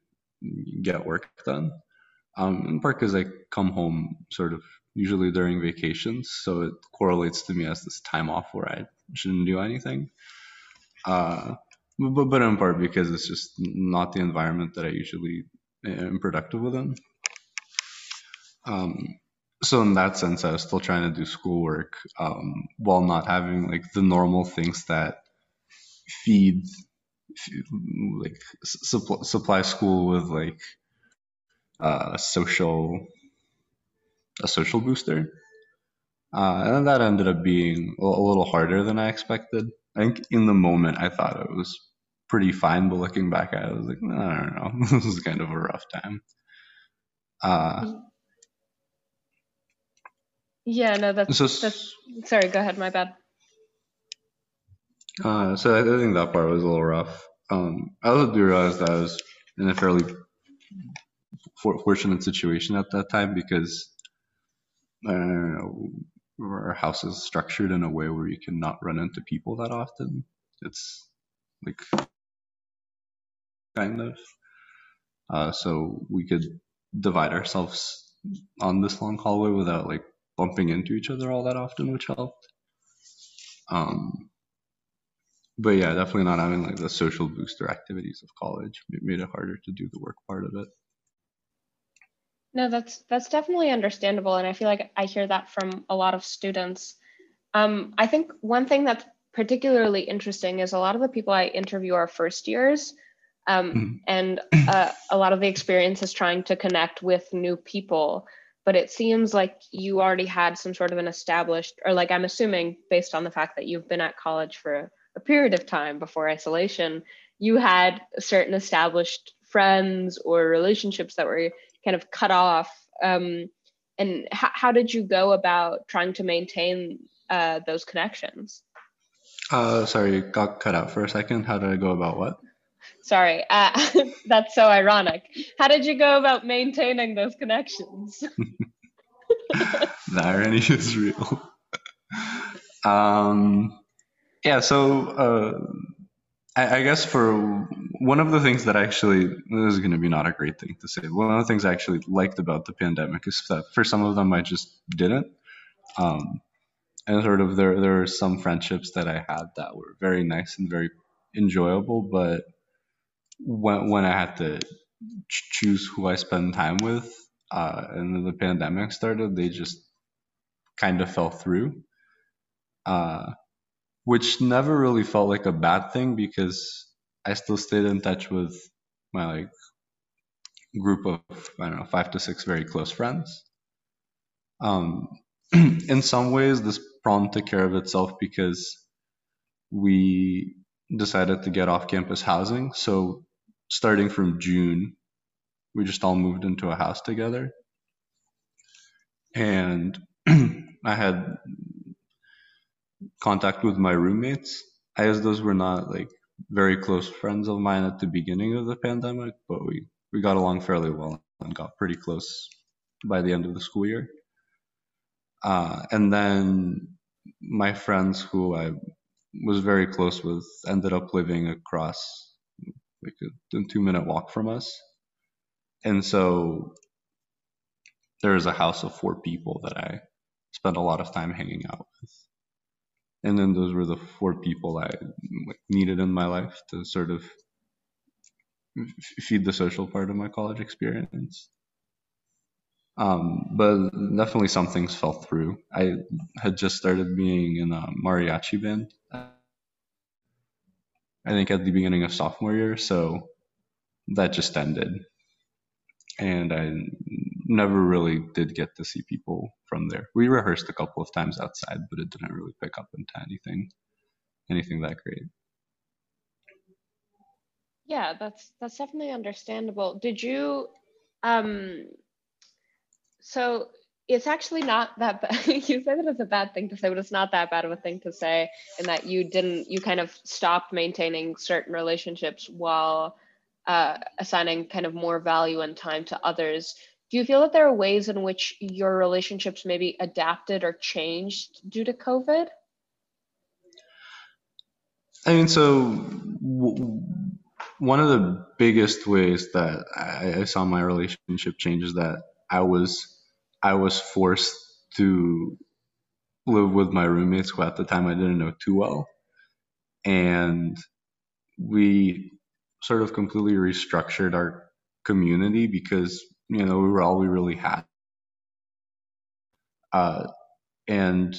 Speaker 5: get work done. Um, in part because I come home sort of usually during vacations, so it correlates to me as this time off where I shouldn't do anything. Uh, but, but in part because it's just not the environment that I usually am productive within. Um, so in that sense, I was still trying to do schoolwork um, while not having like the normal things that feed, feed like supply, supply school with like uh, social a social booster. Uh, and that ended up being a, little harder than I expected. I think in the moment I thought it was pretty fine, but looking back at it, I was like, no, don't know, this was kind of a rough time. Uh,
Speaker 1: yeah, no, that's, so, that's sorry. Go ahead, my bad.
Speaker 5: Uh, so I, I think that part was a little rough. Um, I also do realize that I was in a fairly fortunate situation at that time because I our house is structured in a way where you cannot run into people that often. It's like kind of. Uh, so we could divide ourselves on this long hallway without like bumping into each other all that often, which helped. Um, but yeah, definitely not having like the social booster activities of college It made it harder to do the work part of it.
Speaker 1: No, that's that's definitely understandable, and I feel like I hear that from a lot of students. Um, I think one thing that's particularly interesting is a lot of the people I interview are first years, um, mm-hmm. and uh, a lot of the experience is trying to connect with new people. But it seems like you already had some sort of an established, or like I'm assuming, based on the fact that you've been at college for a period of time before isolation, you had certain established friends or relationships that were kind of cut off. Um, and h- how did you go about trying to maintain uh, those connections?
Speaker 5: Uh, sorry, got cut out for a second. How did I go about what?
Speaker 1: Sorry, uh, that's so ironic. How did you go about maintaining those connections?
Speaker 5: the irony is real. um, yeah, so uh, I, I, guess for one of the things that actually this is going to be not a great thing to say. One of the things I actually liked about the pandemic is that for some of them I just didn't. Um, and sort of there there are some friendships that I had that were very nice and very enjoyable, but when when I had to choose who I spend time with, uh, and the pandemic started, they just kind of fell through. Uh, which never really felt like a bad thing because I still stayed in touch with my like group of I don't know five to six very close friends. Um, in some ways, this problem took care of itself because we decided to get off-campus housing. So starting from June, we just all moved into a house together, and I had contact with my roommates. Guess those were not like very close friends of mine at the beginning of the pandemic, but we, we got along fairly well and got pretty close by the end of the school year. Uh, and then my friends who I was very close with ended up living across like a, a two minute walk from us. And so there is a house of four people that I spent a lot of time hanging out with and then those were the four people I needed in my life to sort of feed the social part of my college experience. Um, but definitely some things fell through. I had just started being in a mariachi band. I think at the beginning of sophomore year, so that just ended, and I never really did get to see people from there. We rehearsed a couple of times outside, but it didn't really pick up into anything anything that great.
Speaker 6: Yeah, that's that's definitely understandable. Did you um so it's actually not that bad. you said that it's a bad thing to say, but it's not that bad of a thing to say in that you didn't you kind of stopped maintaining certain relationships while uh, assigning kind of more value and time to others do you feel that there are ways in which your relationships maybe adapted or changed due to COVID?
Speaker 5: I mean, so w- one of the biggest ways that I, I saw my relationship change is that I was I was forced to live with my roommates who at the time I didn't know too well, and we sort of completely restructured our community because you know, we were all we really had. Uh, and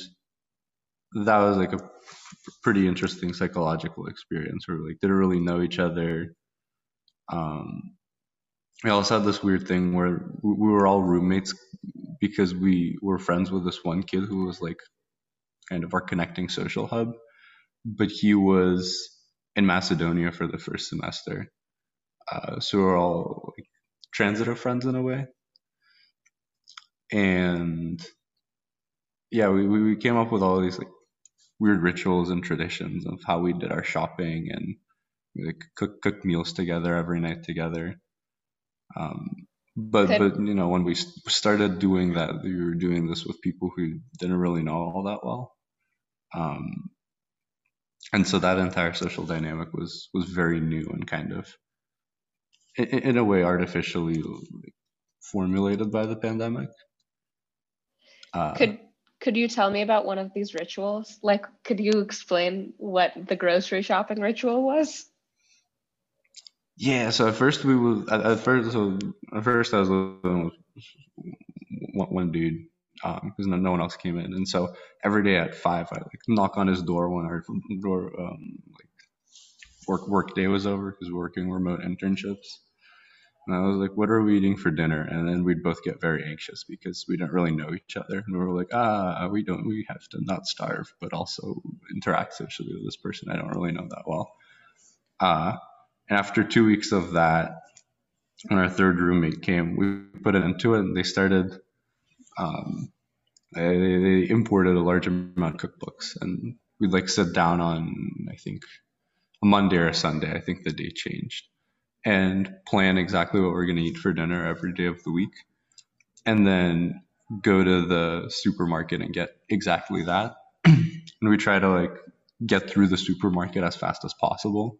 Speaker 5: that was like a pretty interesting psychological experience where we like didn't really know each other. Um, we also had this weird thing where we were all roommates because we were friends with this one kid who was like kind of our connecting social hub, but he was in Macedonia for the first semester. Uh, so we we're all transitive friends in a way. And yeah, we, we came up with all these like weird rituals and traditions of how we did our shopping and we like cook cook meals together every night together. Um, but but you know when we started doing that, we were doing this with people who didn't really know all that well. Um, and so that entire social dynamic was was very new and kind of in, in a way artificially formulated by the pandemic.
Speaker 6: Uh, could could you tell me about one of these rituals? Like, could you explain what the grocery shopping ritual was?
Speaker 5: Yeah. So at first we was at, at first so at first I was living with one, one dude because um, no, no one else came in, and so every day at five I like knock on his door when our door um, work work day was over because we're working remote internships. And I was like, what are we eating for dinner? And then we'd both get very anxious because we didn't really know each other. And we were like, ah, we don't, we have to not starve, but also interact socially with this person I don't really know that well. Uh, and after two weeks of that, when our third roommate came, we put it into it and they started, um, they, they imported a large amount of cookbooks and we'd like sit down on, I think, a Monday or a Sunday. I think the day changed and plan exactly what we're going to eat for dinner every day of the week. And then go to the supermarket and get exactly that. and we try to like get through the supermarket as fast as possible.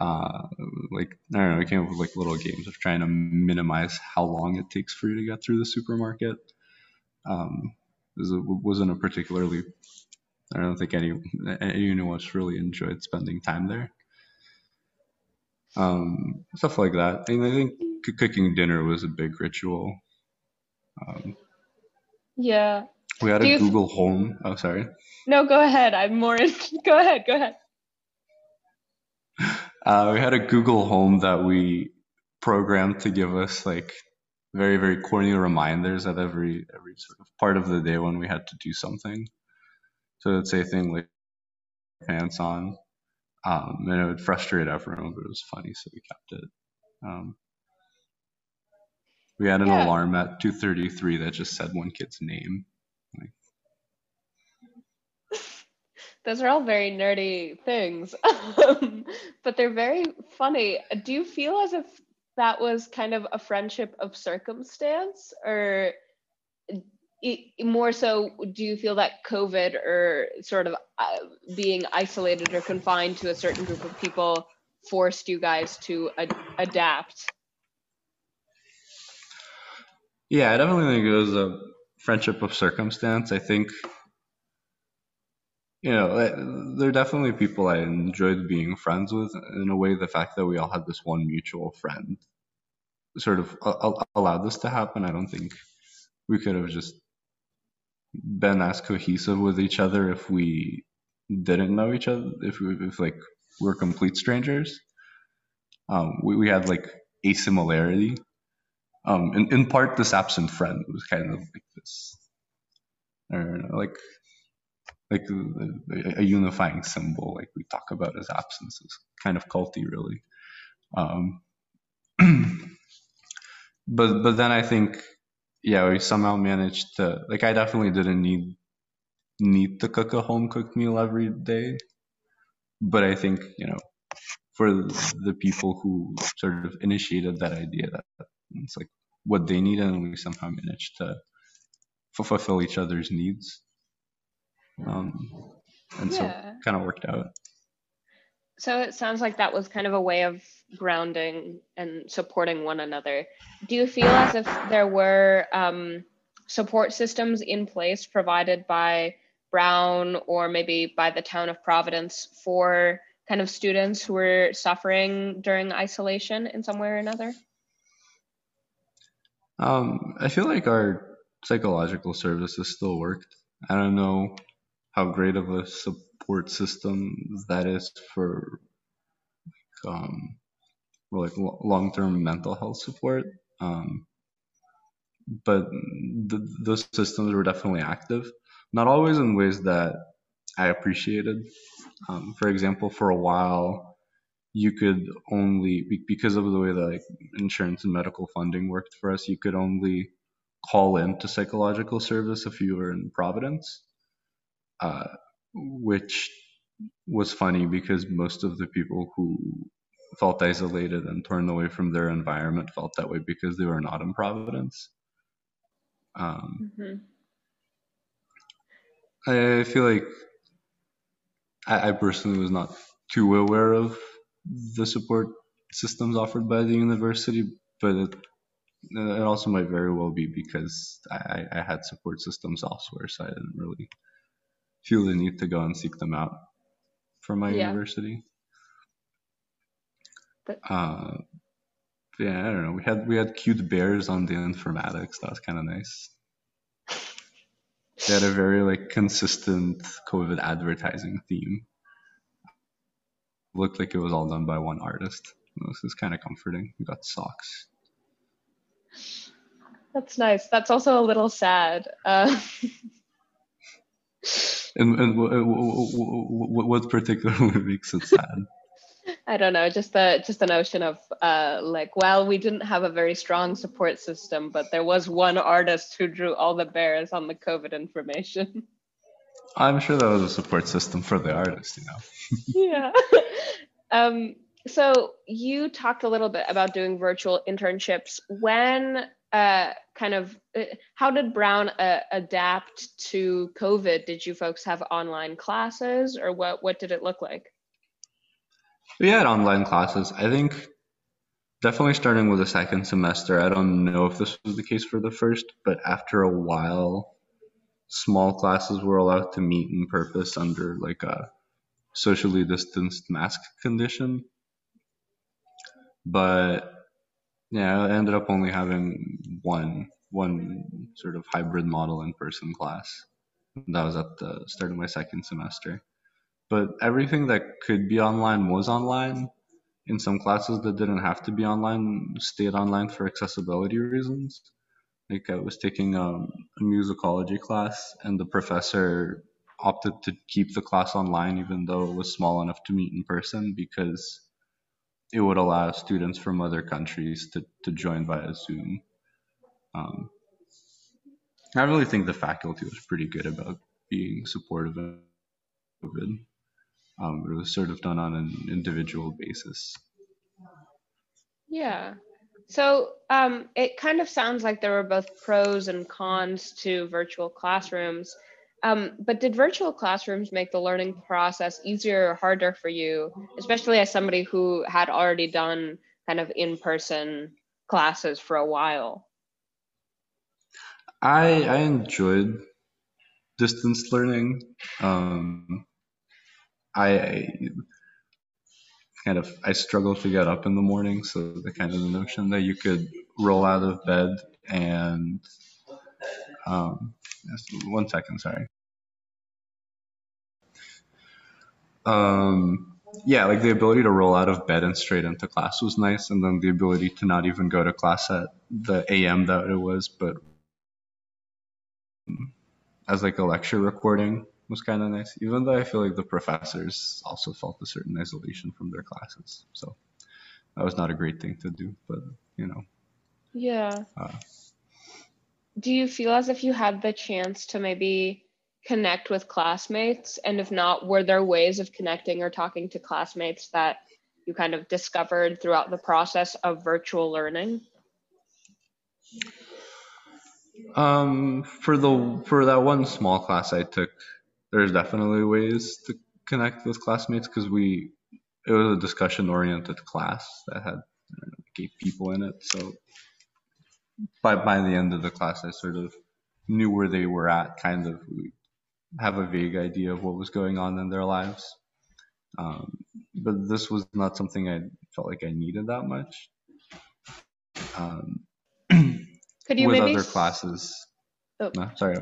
Speaker 5: Uh, like I don't know, we came up with like little games of trying to minimize how long it takes for you to get through the supermarket. Um, it wasn't a particularly, I don't think any anyone else really enjoyed spending time there um, stuff like that. And I think cooking dinner was a big ritual. Um,
Speaker 6: yeah.
Speaker 5: We had
Speaker 1: Do
Speaker 5: a Google Home. Oh, sorry.
Speaker 1: No, go ahead. I'm more. In, go ahead. Go ahead.
Speaker 5: Uh, we had a Google Home that we programmed to give us like very very corny reminders at every every sort of part of the day when we had to do something. So it'd say thing like pants on, um, and it would frustrate everyone, but it was funny, so we kept it. Um, we had an
Speaker 1: Yeah.
Speaker 5: alarm at 2:33 that just said one kid's name.
Speaker 1: Those are all very nerdy things, um, but they're very funny. Do you feel as if that was kind of a friendship of circumstance, or i- more so, do you feel that COVID or sort of uh, being isolated or confined to a certain group of people forced you guys to ad- adapt?
Speaker 5: Yeah, I definitely think it was a friendship of circumstance. I think, you know, there are definitely people I enjoyed being friends with. In a way, the fact that we all had this one mutual friend sort of allowed this to happen. I don't think we could have just been as cohesive with each other if we didn't know each other, if we, if like we're complete strangers. Um, we, we had like a similarity um, in, in part, this absent friend was kind of like this, know, like like a, a unifying symbol. Like we talk about his absence is kind of culty, really. Um, but but then I think, yeah, we somehow managed to like. I definitely didn't need need to cook a home cooked meal every day, but I think you know, for the people who sort of initiated that idea, that it's like what they need, and we somehow managed to f- fulfill each other's needs. Um, and
Speaker 1: Yeah.
Speaker 5: so kind of worked out.
Speaker 1: So it sounds like that was kind of a way of grounding and supporting one another. Do you feel as if there were um, support systems in place provided by Brown or maybe by the town of Providence for kind of students who were suffering during isolation in some way or another?
Speaker 5: Um, I feel like our psychological services still worked. I don't know how great of a support system that is for um, for like lo- long-term mental health support. Um, but th- those systems were definitely active, not always in ways that I appreciated. Um, for example, for a while, you could only because of the way that like, insurance and medical funding worked for us, you could only call in to psychological service if you were in Providence, uh, which was funny because most of the people who felt isolated and torn away from their environment felt that way because they were not in Providence. Um,
Speaker 1: Mhm.
Speaker 5: I feel like I, I personally was not too aware of the support systems offered by the university, but it, it also might very well be because I, I had support systems elsewhere, so I didn't really feel the need to go and seek them out from my
Speaker 1: Yeah.
Speaker 5: university.
Speaker 1: But-
Speaker 5: Uh, yeah, I don't know. We had we had cute bears on the informatics. That was kind of nice. They had a very like consistent COVID advertising theme. Looked like it was all done by one artist. This is kind of comforting. We got socks.
Speaker 1: That's nice. That's also a little sad. Uh,
Speaker 5: And, and wh- wh- wh- what particularly makes it sad?
Speaker 1: I don't know, just the just the notion of uh, like, well, we didn't have a very strong support system, but there was one artist who drew all the bears on the COVID information.
Speaker 5: I'm sure that was a support system for the artist, you know.
Speaker 1: yeah. um, so you talked a little bit about doing virtual internships. When uh, kind of uh, how did Brown uh, adapt to COVID? Did you folks have online classes, or what? What did it look like?
Speaker 5: We had online classes. I think definitely starting with the second semester. I don't know if this was the case for the first, but after a while, small classes were allowed to meet in purpose under like a socially distanced mask condition. But yeah, I ended up only having one one sort of hybrid model in person class. That was at the start of my second semester. But everything that could be online was online. In some classes that didn't have to be online stayed online for accessibility reasons. Like I was taking um, a musicology class, and the professor opted to keep the class online even though it was small enough to meet in person because it would allow students from other countries to, to join via Zoom. Um, I really think the faculty was pretty good about being supportive of COVID. Um, it was sort of done on an individual basis.
Speaker 1: Yeah. So um, it kind of sounds like there were both pros and cons to virtual classrooms. Um, but did virtual classrooms make the learning process easier or harder for you, especially as somebody who had already done kind of in person classes for a while?
Speaker 5: I I enjoyed distance learning. Um, I, I kind of I struggle to get up in the morning, so the kind of the notion that you could roll out of bed and um, one second, sorry. Um, yeah, like the ability to roll out of bed and straight into class was nice, and then the ability to not even go to class at the AM that it was, but as like a lecture recording was kind of nice. Even though I feel like the professors also felt a certain isolation from their classes, so that was not a great thing to do. But you know,
Speaker 1: yeah. Uh, do you feel as if you had the chance to maybe connect with classmates? And if not, were there ways of connecting or talking to classmates that you kind of discovered throughout the process of virtual learning?
Speaker 5: Um, for the for that one small class I took, there's definitely ways to connect with classmates because we it was a discussion oriented class that had know, eight people in it. So by by the end of the class, I sort of knew where they were at. Kind of we have a vague idea of what was going on in their lives. Um, but this was not something I felt like I needed that much. Um,
Speaker 1: could you
Speaker 5: with
Speaker 1: maybe
Speaker 5: other classes? Oh. No, sorry.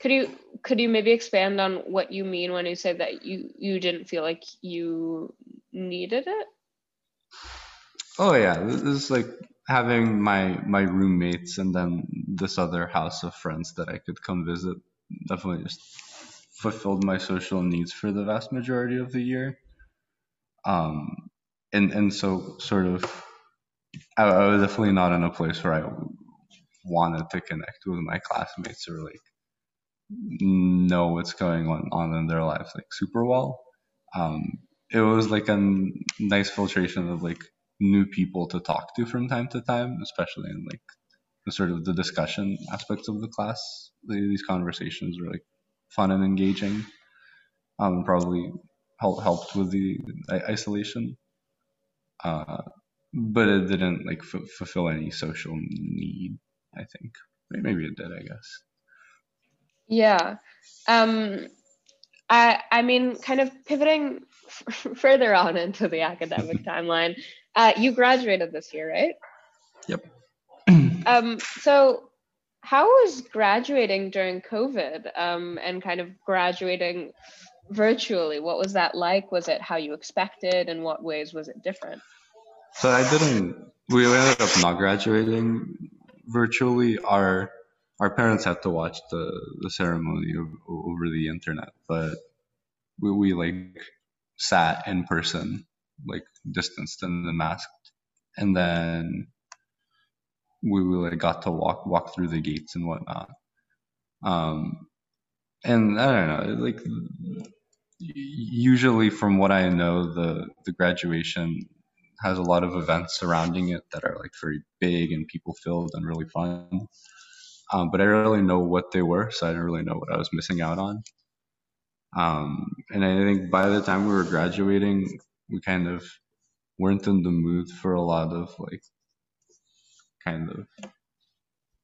Speaker 1: Could you could you maybe expand on what you mean when you say that you you didn't feel like you needed it?
Speaker 5: Oh yeah, this is like having my my roommates and then this other house of friends that I could come visit definitely just fulfilled my social needs for the vast majority of the year. Um, and and so sort of I, I was definitely not in a place where I wanted to connect with my classmates or like know what's going on, on in their lives like super well. Um, it was like a nice filtration of like new people to talk to from time to time, especially in like sort of the discussion aspects of the class. These conversations were like fun and engaging. Um, probably help, helped with the isolation. Uh, but it didn't like f- fulfill any social need. I think maybe it did. I guess.
Speaker 1: Yeah. Um, I I mean, kind of pivoting f- further on into the academic timeline. Uh, you graduated this year, right?
Speaker 5: Yep.
Speaker 1: Um, so how was graduating during COVID um, and kind of graduating virtually? What was that like? Was it how you expected? In what ways was it different?
Speaker 5: So I didn't. We ended up not graduating virtually. Our our parents had to watch the the ceremony over the internet, but we we like sat in person, like distanced and masked, and then we, like got to walk walk through the gates and whatnot. Um, and I don't know, like usually from what I know, the the graduation has a lot of events surrounding it that are like very big and people filled and really fun. Um, but I didn't really know what they were, so I didn't really know what I was missing out on. Um, and I think by the time we were graduating, we kind of weren't in the mood for a lot of like kind of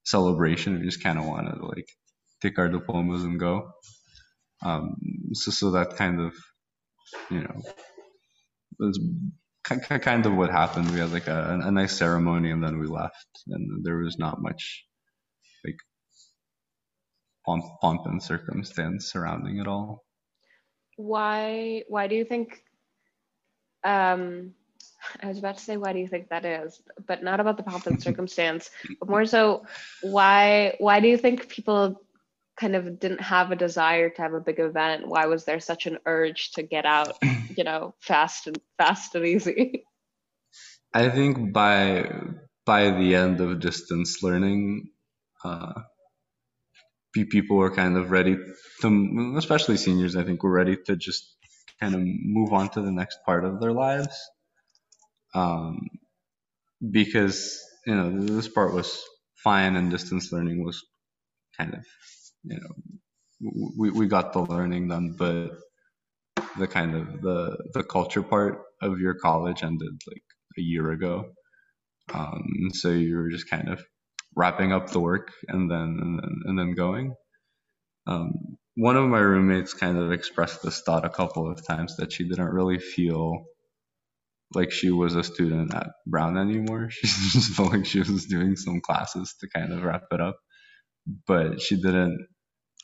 Speaker 5: celebration. We just kind of wanted to like take our diplomas and go. Um, so, so that kind of, you know, was kind of what happened. We had like a, a nice ceremony and then we left, and there was not much like pomp, pomp and circumstance surrounding it all.
Speaker 1: Why why do you think um I was about to say why do you think that is, but not about the pomp and circumstance, but more so why why do you think people kind of didn't have a desire to have a big event? Why was there such an urge to get out, you know, fast and fast and easy?
Speaker 5: I think by by the end of distance learning, uh, people were kind of ready to, especially seniors. I think were ready to just kind of move on to the next part of their lives, um, because you know this part was fine and distance learning was kind of you know we we got the learning done, but the kind of the the culture part of your college ended like a year ago. Um, so you were just kind of wrapping up the work and then and then, and then going. Um, one of my roommates kind of expressed this thought a couple of times that she didn't really feel like she was a student at Brown anymore. She just felt like she was doing some classes to kind of wrap it up, but she didn't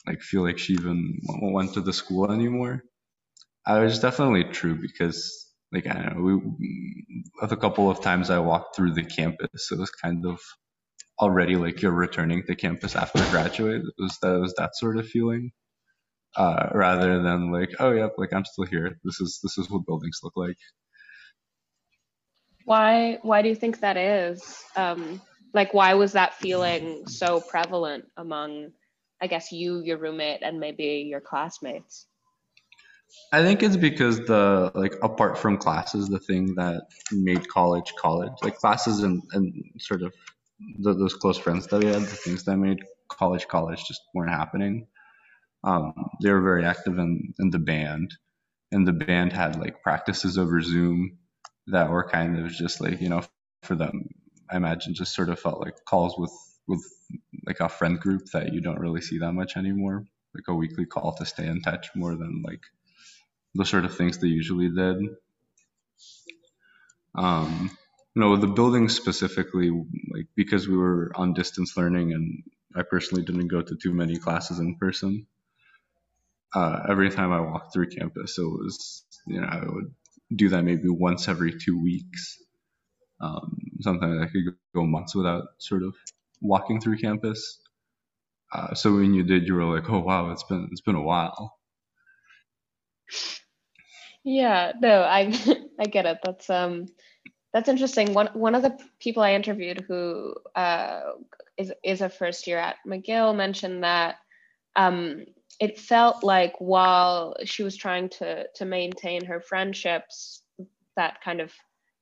Speaker 5: like feel like she even went to the school anymore. I was definitely true because like I don't know, we a couple of times I walked through the campus, it was kind of already like you're returning to campus after graduate. It was that was that sort of feeling, uh, rather than like oh yeah, like I'm still here. This is this is what buildings look like.
Speaker 1: Why why do you think that is? Um, like why was that feeling so prevalent among, I guess you, your roommate, and maybe your classmates?
Speaker 5: I think it's because the like apart from classes, the thing that made college college, like classes and and sort of the, those close friends that we had, the things that made college college just weren't happening. Um, they were very active in in the band, and the band had like practices over Zoom that were kind of just like you know for them. I imagine just sort of felt like calls with with like a friend group that you don't really see that much anymore, like a weekly call to stay in touch more than like the sort of things they usually did. Um, you know, the building specifically, like because we were on distance learning and I personally didn't go to too many classes in person. Uh, every time I walked through campus, it was, you know, I would do that maybe once every two weeks. Um, sometimes I could go months without sort of walking through campus. Uh, so when you did, you were like, "Oh wow, it's been it's been a while."
Speaker 1: Yeah, no, I I get it. That's um that's interesting. One one of the people I interviewed who uh, is is a first year at McGill mentioned that um, it felt like while she was trying to to maintain her friendships, that kind of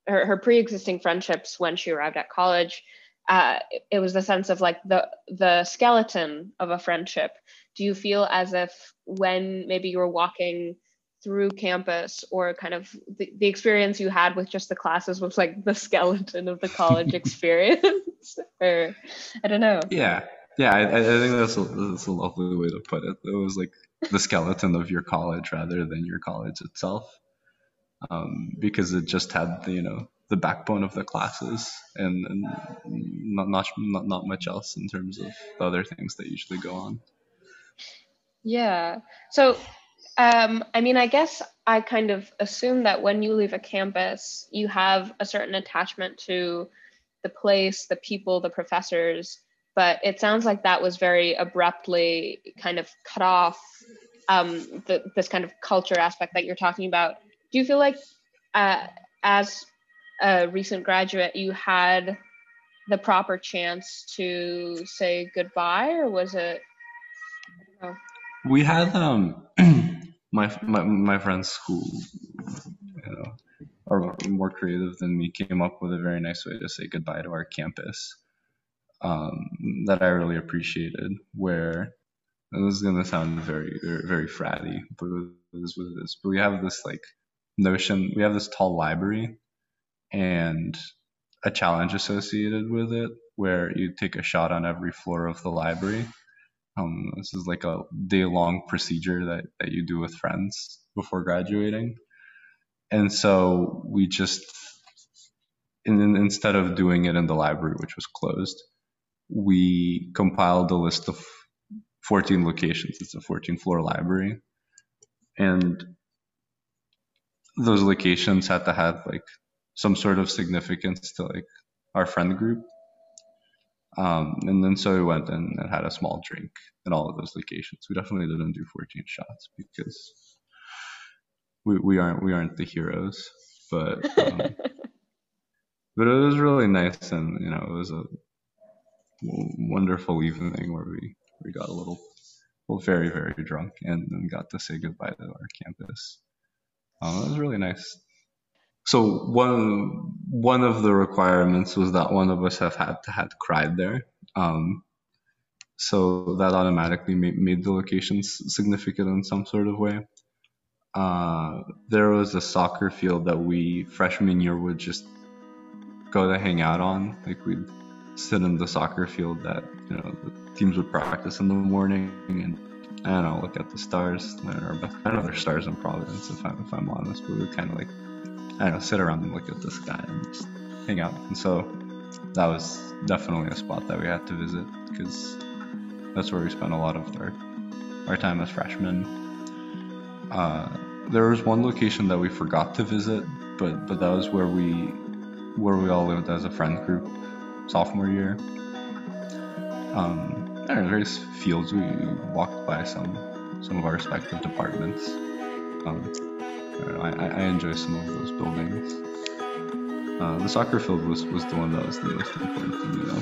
Speaker 1: her, her pre-existing friendships when she arrived at college, uh, it was the sense of like the the skeleton of a friendship. Do you feel as if when maybe you were walking through campus or kind of the, the experience you had with just the classes was like the skeleton of the college experience? Or i don't know.
Speaker 5: Yeah yeah i, I think that's a, that's a lovely way to put it. It was like the skeleton of your college rather than your college itself um, because it just had the, you know the backbone of the classes and, and not, not not not much else in terms of the other things that usually go on.
Speaker 1: Yeah. So um, I mean, I guess I kind of assume that when you leave a campus, you have a certain attachment to the place, the people, the professors. But it sounds like that was very abruptly kind of cut off. Um, the, this kind of culture aspect that you're talking about. Do you feel like, uh, as a recent graduate, you had the proper chance to say goodbye, or was it?
Speaker 5: We had um my my my friends who you know are more creative than me came up with a very nice way to say goodbye to our campus um, that I really appreciated. Where this is gonna sound very very fratty, but it is what it is. But we have this like notion. We have this tall library and a challenge associated with it, where you take a shot on every floor of the library um, this is like a day long procedure that, that you do with friends before graduating. And so we just, in, instead of doing it in the library, which was closed, we compiled a list of 14 locations. It's a 14 floor library. And those locations had to have like some sort of significance to like our friend group. Um, and then so we went and, and had a small drink in all of those locations. We definitely didn't do 14 shots because we, we aren't we aren't the heroes, but um, but it was really nice and you know it was a wonderful evening where we we got a little well very very drunk and then got to say goodbye to our campus. Um, it was really nice. So one one of the requirements was that one of us have had to had cried there. Um, so that automatically made, made the locations significant in some sort of way. Uh, there was a soccer field that we freshman year would just go to hang out on. Like we'd sit in the soccer field that you know the teams would practice in the morning and I don't know, look at the stars. I don't know there's stars in Providence if I'm if I'm honest, but we kind of like I don't know sit around and look at the sky and just hang out. And so that was definitely a spot that we had to visit because that's where we spent a lot of our our time as freshmen. Uh, there was one location that we forgot to visit, but but that was where we where we all lived as a friend group sophomore year. Um, I don't various fields. We walked by some some of our respective departments. Um, I, I, I, enjoy some of those buildings. Uh, the soccer field was, was the one that was the most important to me,
Speaker 6: though.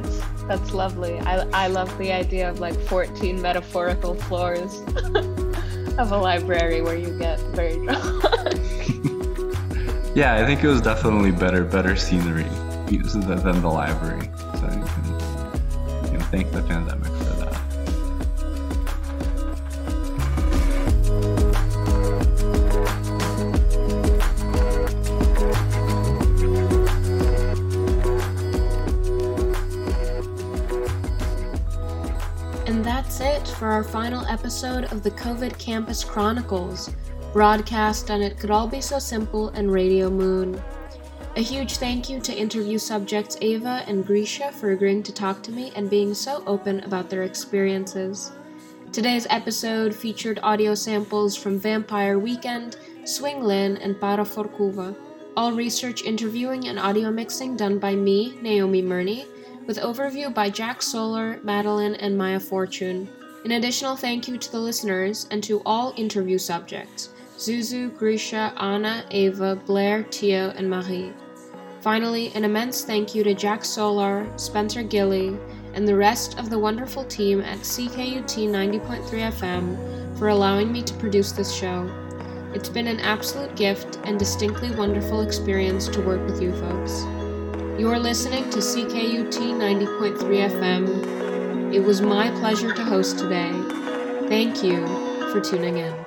Speaker 6: That's, that's lovely. I, I love the idea of like 14 metaphorical floors of a library where you get very drunk.
Speaker 5: yeah, I think it was definitely better better scenery than the library. So you can, you can thank the pandemic for that.
Speaker 1: And that's it for our final episode of the COVID Campus Chronicles, broadcast on It Could All Be So Simple and Radio Moon. A huge thank you to interview subjects Ava and Grisha for agreeing to talk to me and being so open about their experiences. Today's episode featured audio samples from Vampire Weekend, Swing Lin, and Para Forkuva. All research, interviewing, and audio mixing done by me, Noma Mirny, with overview by Jack Solar, Madeline, and Maya Fortune. An additional thank you to the listeners and to all interview subjects. Zuzu, Grisha, Anna, Ava, Blair, Tio, and Marie. Finally, an immense thank you to Jack Solar, Spencer Gilly, and the rest of the wonderful team at CKUT 90.3 FM for allowing me to produce this show. It's been an absolute gift and distinctly wonderful experience to work with you folks. You are listening to CKUT 90.3 FM. It was my pleasure to host today. Thank you for tuning in.